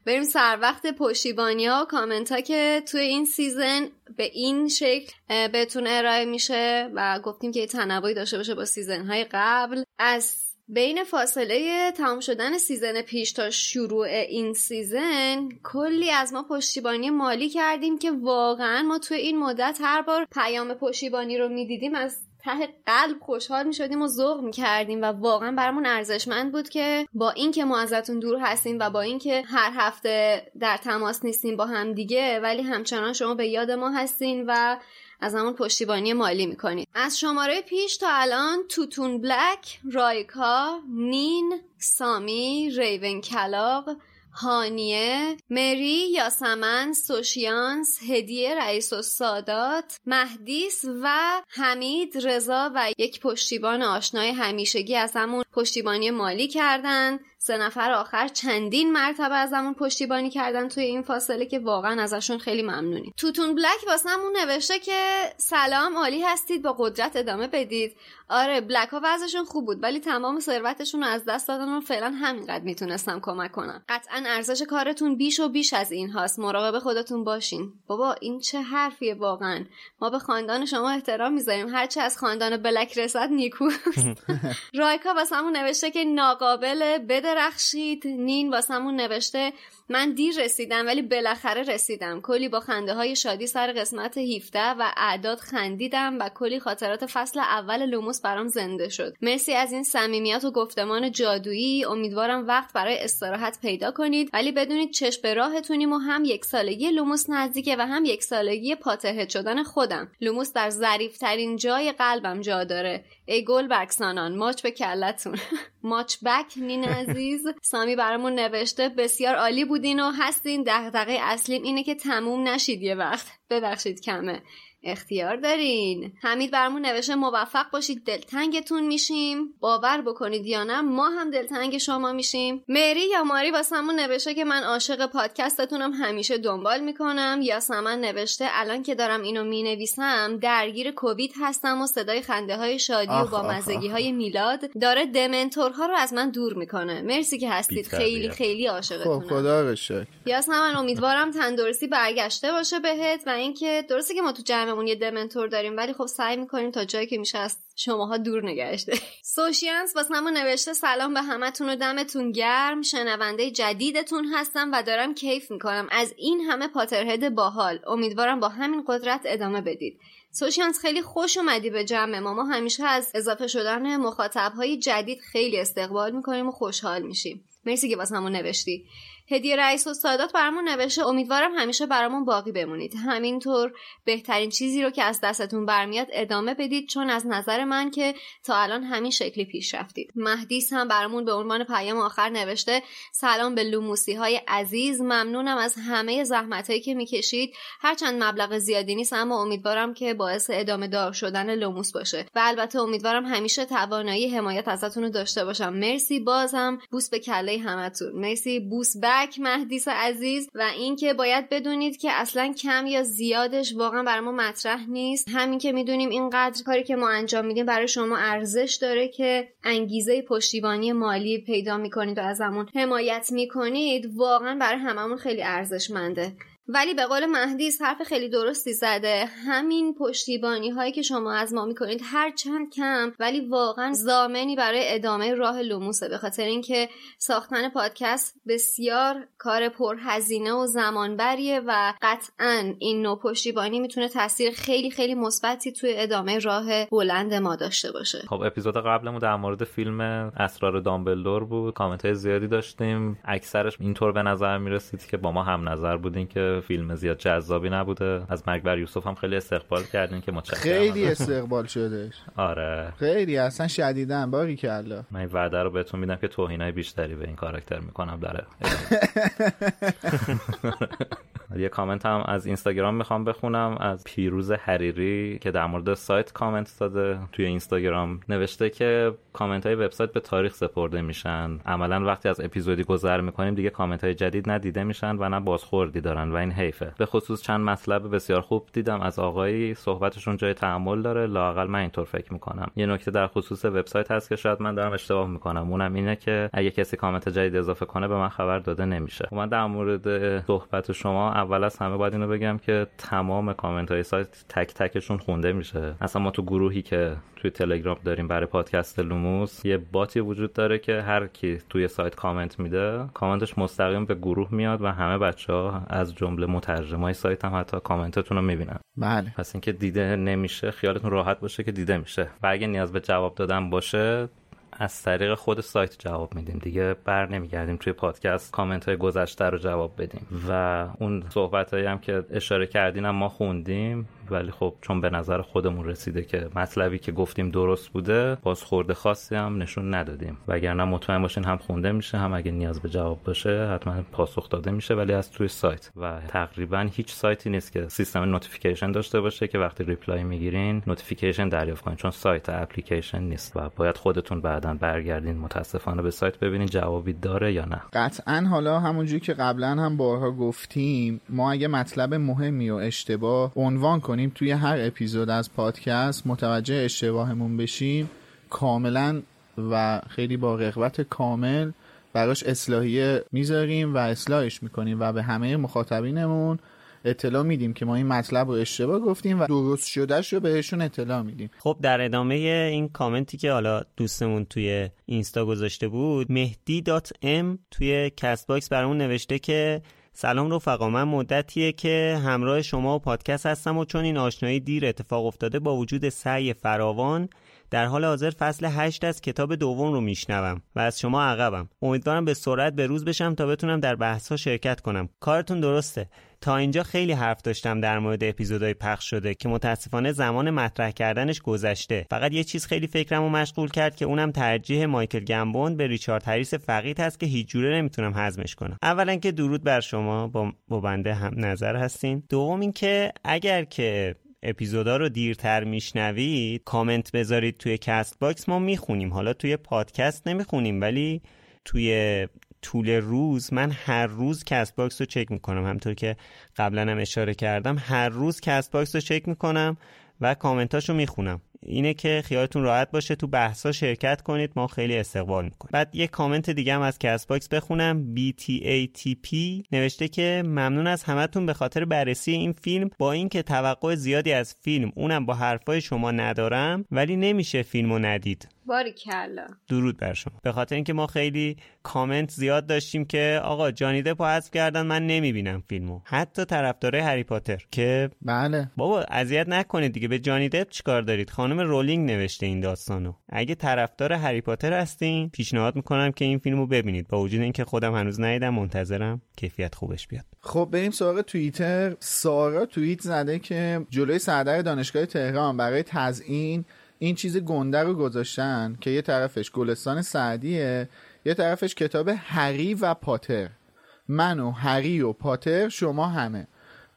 D: بریم سر وقت پشتیبانی ها و کامنت ها که توی این season به این شکل بهتون ارائه میشه و گفتیم که یه تنوعی داشته باشه با season های قبل. از بین فاصله تمام شدن season پیش تا شروع این season کلی از ما پشتیبانی مالی کردین که واقعا ما توی این مدت هر بار پیام پشتیبانی رو می‌دیدیم از ته قلب خوشحال می شدیم و ذوق می کردیم و واقعا برامون ارزشمند بود که با اینکه ما ازتون دور هستیم و با اینکه هر هفته در تماس نیستیم با هم دیگه ولی همچنان شما به یاد ما هستین و از همون پشتیبانی مالی می‌کنید. از شماره پیش تا الان توتون بلک، رایکا، نین، سامی، ریون کلاق، هانیه، مری، یاسمن، سوشیانس، هدیه رئیس و سادات، مهدیس و حمید رضا و یک پشتیبان آشنای همیشگی از همون پشتیبانی مالی کردند سه نفر آخر چندین مرتبه از همون پشتیبانی کردن توی این فاصله که واقعا ازشون خیلی ممنونیم. توتون بلک واسمون نوشته که سلام عالی هستید با قدرت ادامه بدید. آره بلک ها وضعشون خوب بود ولی تمام ثروتشون رو از دست دادن و فعلا همینقدر می‌تونستم کمک کنم. قطعا ارزش کارتون بیش و بیش از این هاست. مراقب خودتون باشین. بابا این چه حرفیه واقعا. ما به خاندان شما احترام می‌ذاریم. هرچه از خاندان بلک رسد نیکو رایکا واسمون نوشته که ناقابل بده بدرخشید نین واسمون نوشته من دیر رسیدم ولی بالاخره رسیدم. کلی با خنده های شادی سر قسمت 17 و اعداد خندیدم و کلی خاطرات فصل اول لوموس برام زنده شد. مرسی از این صمیمیت و گفتمان جادویی. امیدوارم وقت برای استراحت پیدا کنید. ولی بدونید چشم به راهتونیم و هم یک سالگی لوموس نزدیکه و هم یک سالگی Potterhead شدن خودم. لوموس در ظریفترین جای قلبم جا داره. ای گل بکسانان ماچ به کلتون. ماچ back نین عزیز. سامی برامون نوشته بسیار عالی بودین و هستین. دغدغه اصلیم اینه که تموم نشید یه وقت. ببخشید کمه. اختیار دارین. حمید برامون نوشته موفق باشید دلتنگتون میشیم. باور بکنید یا نه ما هم دلتنگ شما میشیم. مری یا ماری واسمون نوشته که من عاشق پادکستتونم همیشه دنبال می‌کنم. یا سمن نوشته الان که دارم اینو می‌نویسم درگیر کووید هستم و صدای خنده های شادی و با مزگی های میلاد داره Dementor ها رو از من دور می‌کنه. مرسی که هستید. خیلی خیلی عاشقتونم.
E: خب خدا
D: یا سمن امیدوارم تندرستی برگشته باشه بهت و اینکه درسته که ما تو جمع اون یه دمنتور داریم ولی خب سعی می‌کنیم تا جایی که میشه از شماها دور نگهش سوشیانس واسه نوشته سلام به همتون و دمتون گرم. شنونده جدیدتون هستم و دارم کیف می‌کنم. از این همه پاترهد باحال. امیدوارم با همین قدرت ادامه بدید. سوشیانس خیلی خوش اومدی به جمع ما. ما همیشه از اضافه شدن مخاطب جدید خیلی استقبال می‌کنیم و خوشحال میشیم. مرسی که واسه‌مون نوشتی. هدیه رئیس و سادات برامون نوشته. امیدوارم همیشه برامون باقی بمونید. همینطور بهترین چیزی رو که از دستتون برمیاد ادامه بدید چون از نظر من که تا الان همین شکلی پیش رفتید. مهدیس هم برامون به عنوان پیام آخر نوشته سلام به لوموسی های عزیز. ممنونم از همه زحمت هایی که می‌کشید. هرچند مبلغ زیادی نیست اما امیدوارم که باعث ادامه دار شدن لوموس باشه. و البته امیدوارم همیشه توانایی حمایت ازتون رو داشته باشم. مرسی بازم. بوس به کله همتون. مرسی. بوس back مهدیس عزیز و اینکه باید بدونید که اصلا کم یا زیادش واقعا برای ما مطرح نیست. همین که می‌دونیم اینقدر کاری که ما انجام میدیم برای شما ارزش داره که انگیزه پشتیبانی مالی پیدا می‌کنید و از همون حمایت می‌کنید واقعا برای هممون خیلی ارزشمنده. ولی به قول مهدیس حرف خیلی درستی زده. همین پشتیبانی هایی که شما از ما می‌کنید هر چند کم ولی واقعا زامنی برای ادامه راه لوموسه به خاطر اینکه ساختن پادکست بسیار کار پرهزینه و زمانبریه و قطعا این نوع پشتیبانی می‌تونه تاثیر خیلی خیلی مثبتی توی ادامه راه بلند ما داشته باشه.
C: خب اپیزود قبلمون در مورد فیلم اسرار دامبلدور بود. کامنت های زیادی داشتیم. اکثرش اینطور به نظر می‌رسید که با ما هم نظر بودین که فیلم زیاد جذابی نبوده. از مرگ بر یوسف هم خیلی استقبال کردین که متشکرم.
E: خیلی استقبال شدهش.
C: آره.
E: خیلی اصلا شدیدن باقی کلا.
C: من وعده رو بهتون میدم که توهینای بیشتری به این کاراکتر می‌کنم داره یه کامنت هم از اینستاگرام می‌خوام بخونم از پیروز حریری که در مورد سایت کامنت داده. توی اینستاگرام نوشته که کامنت های وبسایت به تاریخ سپرده میشن. عملا وقتی از اپیزودی گذر می‌کنیم دیگه کامنت های جدید ندیده میشن و نه بازخوردی دارن و این حیفه. به خصوص چند مطلب بسیار خوب دیدم از آقایی. صحبتشون جای تأمل داره. لاقل من اینطور فکر می‌کنم. یه نکته در خصوص وبسایت هست که شاید من دارم اشتباه می‌کنم. اونم اینه که اگه کسی کامنت جدید اضافه کنه به من خبر داده نمیشه. من در مورد صحبت شما اول از همه باید اینو بگم که تمام کامنت های سایت تک تکشون خونده میشه. اصلا ما تو گروهی که توی تلگرام داریم برای پادکست لوموس یه bot ی وجود داره که هر کی توی سایت کامنت میده کامنتش مستقیم به گروه میاد و همه بچه ها از جمله مترجمای سایت هم حتی کامنتتون رو می‌بینن.
E: بله.
C: پس اینکه دیده نمیشه خیالتون راحت باشه که دیده میشه. و اگه نیاز به جواب دادن باشه از طریق خود سایت جواب میدیم دیگه بر نمیگردیم توی پادکست کامنت های گذشته رو جواب بدیم. و اون صحبت هایی هم که اشاره کردین ما خوندیم. ولی خب چون به نظر خودمون رسیده که مطلبی که گفتیم درست بوده بازخورد خاصی هم نشون ندادیم. وگرنه مطمئن باشین هم خونده میشه هم اگه نیاز به جواب باشه حتما پاسخ داده میشه ولی از توی سایت. و تقریبا هیچ سایتی نیست که سیستم notification داشته باشه که وقتی reply می‌گیرین notification دریافت کنین. چون سایت اپلیکیشن نیست و باید خودتون بعدا برگردین متاسفانه به سایت ببینین جوابی داره یا نه.
E: قطعا حالا همونجوری که قبلا هم بارها گفتیم ما اگه مطلب مهمی و اشتباه عنوان کنیم توی هر اپیزود از پادکست متوجه اشتباهمون بشیم. کاملا و خیلی با رغبت کامل براش اصلاحیه می‌ذاریم و اصلاحش می‌کنیم و به همه مخاطبینمون اطلاع میدیم که ما این مطلب رو اشتباه گفتیم و درست شدهش رو بهشون اطلاع میدیم.
B: خب در ادامه این کامنتی که حالا دوستمون توی اینستا گذاشته بود مهدی توی Castbox برامون نوشته که سلام رفقا من مدتیه که همراه شما و پادکست هستم و چون این آشنایی دیر اتفاق افتاده با وجود سعی فراوان در حال حاضر فصل 8 از کتاب دوم رو میشنوم و از شما عقبم. امیدوارم به سرعت به روز بشم تا بتونم در بحث ها شرکت کنم. کارتون درسته. تا اینجا خیلی حرف داشتم در مورد اپیزودهای پخش شده که متاسفانه زمان مطرح کردنش گذشته. فقط یه چیز خیلی فکرمو مشغول کرد که اونم ترجیح مایکل گمبون به ریچارد هریس فقید هست که هیچ جوره نمی‌تونم هضمش کنم. اولا که درود بر شما با, با بنده هم نظر هستین. دوم اینکه اگر که اپیزودا رو دیرتر میشنوید کامنت بذارید توی Castbox ما می‌خونیم. حالا توی پادکست نمی‌خونیم ولی توی طول روز من هر روز Castbox رو چک می‌کنم. همطور که قبلا هم اشاره کردم هر روز Castbox رو چک می‌کنم و کامنتاش رو می‌خونم. اینه که خیالتون راحت باشه تو بحثا شرکت کنید ما خیلی استقبال می‌کنیم. بعد یه کامنت دیگه هم از Castbox بخونم BTATP نوشته که ممنون از همتون به خاطر بررسی این فیلم. با اینکه توقع زیادی از فیلم اونم با حرفای شما ندارم ولی نمیشه فیلمو ندید.
D: باری کلا
B: درود بر شما. به خاطر اینکه ما خیلی کامنت زیاد داشتیم که آقا جانی دپ حذف کردن من نمی‌بینم فیلمو. حتی طرفدارای هری پاتر که
E: بله.
B: بابا اذیت نکنید دیگه. به جانی دپ چیکار دارید؟ خانم رولینگ نوشته این داستانو. اگه طرفدار هری پاتر هستین پیشنهاد می‌کنم که این فیلمو ببینید. با وجود اینکه خودم هنوز ندیدم منتظرم کیفیت خوبش بیاد.
E: خب بریم سراغ توییتر. سارا توییت زده که جلوی سردر دانشگاه تهران برای تزیین این چیز گنده رو گذاشتن که یه طرفش گلستان سعدیه یه طرفش کتاب هری و پاتر. من و هری و پاتر شما همه.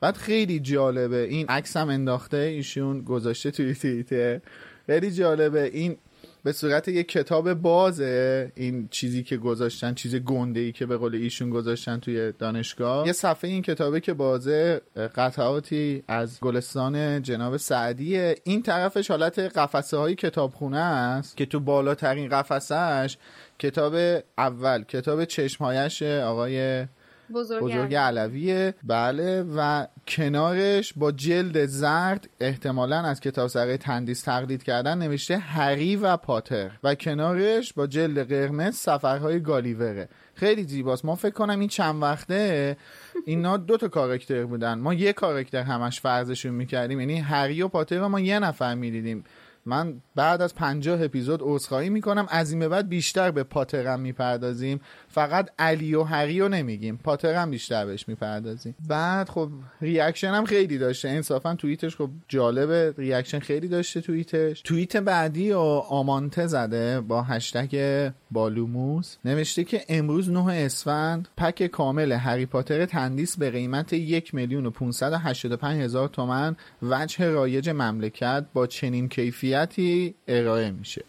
E: بعد خیلی جالبه این عکس هم انداخته ایشون گذاشته توی توییتر. خیلی جالبه این به صورت یک کتاب بازه این چیزی که گذاشتن چیز گنده ای که به قول ایشون گذاشتن توی دانشگاه. یه صفحه این کتابه که بازه قطعاتی از گلستان جناب سعدیه. این طرفش حالت قفسه های کتابخونه است که تو بالاترین قفسهش کتاب اول کتاب چشمهایش آقای
D: بزرگ,
E: بزرگ علویه. بله و کنارش با جلد زرد احتمالا از کتاب سرای تندیس تقلید کردن نوشته هری و پاتر. و کنارش با جلد قرمز سفرهای گالیوره. خیلی زیباست. ما فکر کنم این چند وقته اینا دو تا کاراکتر بودن. ما یه کاراکتر همش فرضشون می‌کردیم. یعنی هری و پاتر رو ما یه نفر می‌دیدیم. من بعد از پنجاه اپیزود عذرخواهی می‌کنم. از این به بعد بیشتر به پاترم می‌پردازیم. فقط علی و هری رو نمیگیم. پاترم بیشتر بهش می‌پردازیم. بعد خب reaction هم خیلی داشته. انصافا توییتش خب جالبه reaction خیلی داشته توییتش. توییت بعدی و آمانته زده با هشتگ بالوموس. نوشته که امروز 9 اسفند پک کامل هری پاتر تندیس به قیمت یک میلیون و 585 هزار تومن وجه رایج مملکت با چنین کیفیتی ارائه میشه.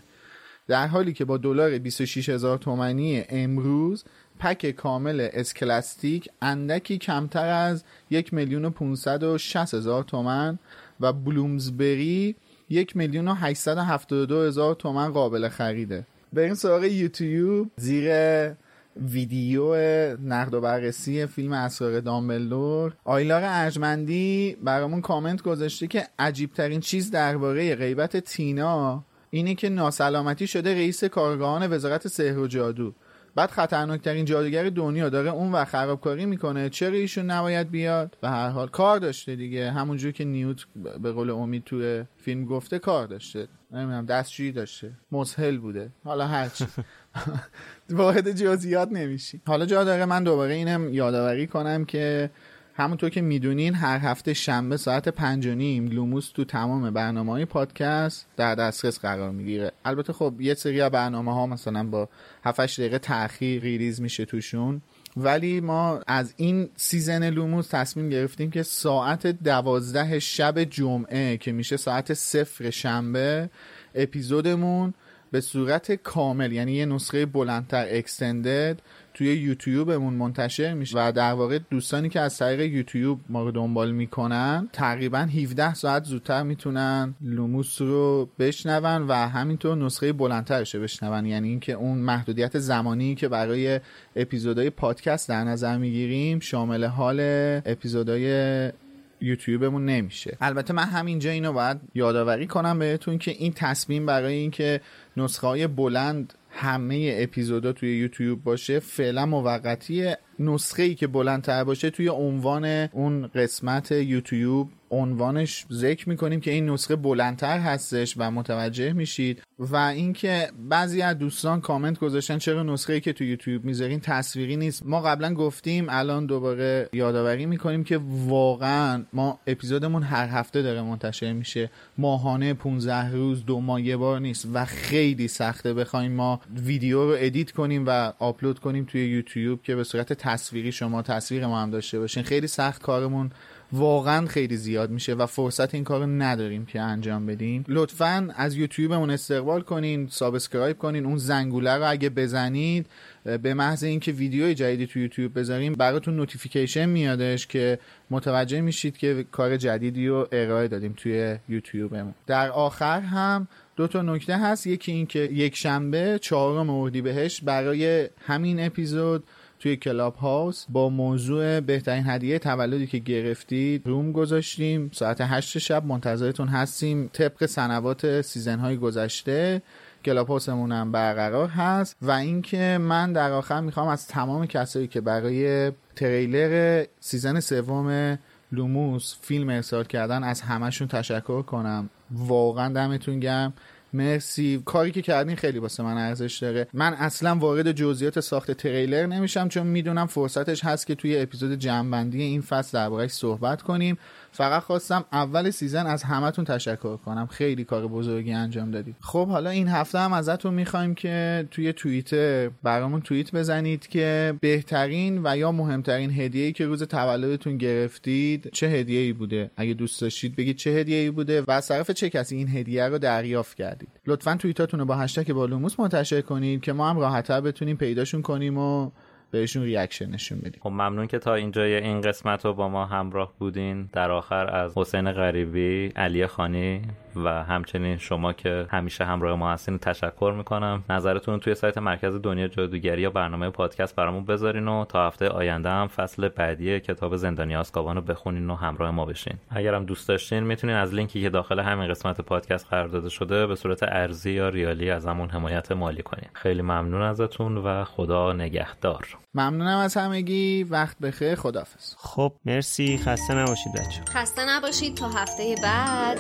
E: در حالی که با دلار 26 هزار تومنی امروز پک کامل اسکلاستیک اندکی کمتر از یک میلیون و 560 هزار تومن و بلومزبری یک میلیون و 872 هزار تومن قابل خریده. بریم سراغ یوتیوب زیر ویدیو نقد و بررسی فیلم اسرار دامبلدور آیلار ارجمندی برامون کامنت گذاشته که عجیب ترین چیز درباره غیبت تینا اینه که ناسلامتی شده رئیس کارگاهان وزارت سحر و جادو. بعد خطرناکترین جادوگر دنیا داره اون و خرابکاری می‌کنه چرا ایشون نباید بیاد؟ به هر حال کار داشته دیگه. همونجور که نیوت به قول امید توی فیلم گفته کار داشته. نمی‌دونم دستشویی داشته. مسهل بوده. حالا هرچی وارد جزئیات نمیشی. حالا جا داره من دوباره اینم یادآوری کنم که همونطور که می‌دونین هر هفته شنبه ساعت پنج و نیم لوموس تو تمام برنامه های پادکست در دسترس قرار می‌گیره. البته خب یه سری برنامه ها مثلا با 7 دقیقه تاخیر release میشه توشون. ولی ما از این season لوموس تصمیم گرفتیم که ساعت دوازده شب جمعه که میشه ساعت صفر شنبه اپیزودمون به صورت کامل یعنی یه نسخه بلندتر اکستندد توی یوتیوبمون منتشر میشه و در واقع دوستانی که از طریق یوتیوب ما رو دنبال می‌کنن تقریبا 17 ساعت زودتر می‌تونن لوموس رو بشنون و همینطور نسخه بلندترش رو بشنون. یعنی اینکه اون محدودیت زمانی که برای اپیزودهای پادکست در نظر می‌گیریم شامل حال اپیزودهای یوتیوبمون نمیشه. البته من همینجا اینو باید یادآوری کنم بهتون که این تصمیم برای اینکه نسخه های بلند همه اپیزودا توی یوتیوب باشه فعلا موقتیه. نسخه ای که بلندتر باشه توی عنوان اون قسمت یوتیوب عنوانش ذکر می‌کنیم که این نسخه بلندتر هستش و متوجه میشید و اینکه بعضی از دوستان کامنت گذاشتن چرا نسخه ای که تو یوتیوب می‌ذارین تصویری نیست. ما قبلا گفتیم الان دوباره یادآوری می‌کنیم که واقعا ما اپیزودمون هر هفته داره منتشر میشه. ماهانه 15 روز دو ماه یه بار نیست و خیلی سخته. بخوایم ما ویدیو رو edit کنیم و آپلود کنیم توی یوتیوب که به صورت تصویری شما تصویر ما هم داشته باشین. خیلی سخت کارمون واقعا خیلی زیاد میشه و فرصت این کار نداریم که انجام بدیم. لطفا از یوتیوبمون استقبال کنین subscribe کنین اون زنگوله رو اگه بزنید به محض اینکه ویدیوی جدیدی تو یوتیوب بذاریم براتون notification میادش که متوجه میشید که کار جدیدی رو ارائه دادیم توی یوتیوبمون. در آخر هم دو تا نکته هست. یکی اینکه یک شنبه چهارم اردیبهشت برای همین اپیزود توی Clubhouse با موضوع بهترین هدیه تولدی که گرفتید room گذاشتیم. ساعت هشت شب منتظرتون هستیم. طبق سنوات season های گذشته Clubhouse مون هم برقرار هست. و اینکه من در آخر می‌خوام از تمام کسایی که برای تریلر season سوم لوموس فیلم ارسال کردن از همشون تشکر کنم. واقعا دمتون گرم. مرسی. کاری که کردین خیلی واسه من ارزش داره. من اصلا وارد جزئیات ساخت تریلر نمیشم چون می‌دونم فرصتش هست که توی اپیزود جمعبندی این فصل دربارهش صحبت کنیم. فقط خواستم اول season از همتون تشکر کنم. خیلی کار بزرگی انجام دادید. خب حالا این هفته هم ازتون می‌خوایم که توی توییتر برامون توییت بزنید که بهترین و یا مهمترین هدیه‌ای که روز تولدتون گرفتید چه هدیه‌ای بوده؟ اگه دوست داشتید بگید چه هدیه‌ای بوده و از چه کسی این هدیه رو دریافت کردید. لطفا توییتاتون رو با هشتگ بالوموس منتشر کنید که ما هم راحت‌تر بتونیم پیداشون کنیم و بهشون reaction نشون بدیم.
C: خب ممنون که تا اینجای این قسمت رو با ما همراه بودین. در آخر از حسین غریبی علی خانی. و همچنین شما که همیشه همراه ما هستین تشکر می‌کنم. نظرتون توی سایت مرکز دنیای جادوگری یا برنامه پادکست برامون بذارین و تا هفته آینده هم فصل بعدی کتاب زندانی آزکابان رو بخونین و همراه ما بشین. اگرم دوست داشتین می‌تونین از لینکی که داخل همین قسمت پادکست قرار داده شده به صورت ارزی یا ریالی ازمون حمایت مالی کنین. خیلی ممنون ازتون و خدا نگهدار.
E: ممنونم از همگی. وقت بخیر. خدافظ
B: خب مرسی. خسته نباشید بچه
D: خسته نباشید. تا هفته بعد.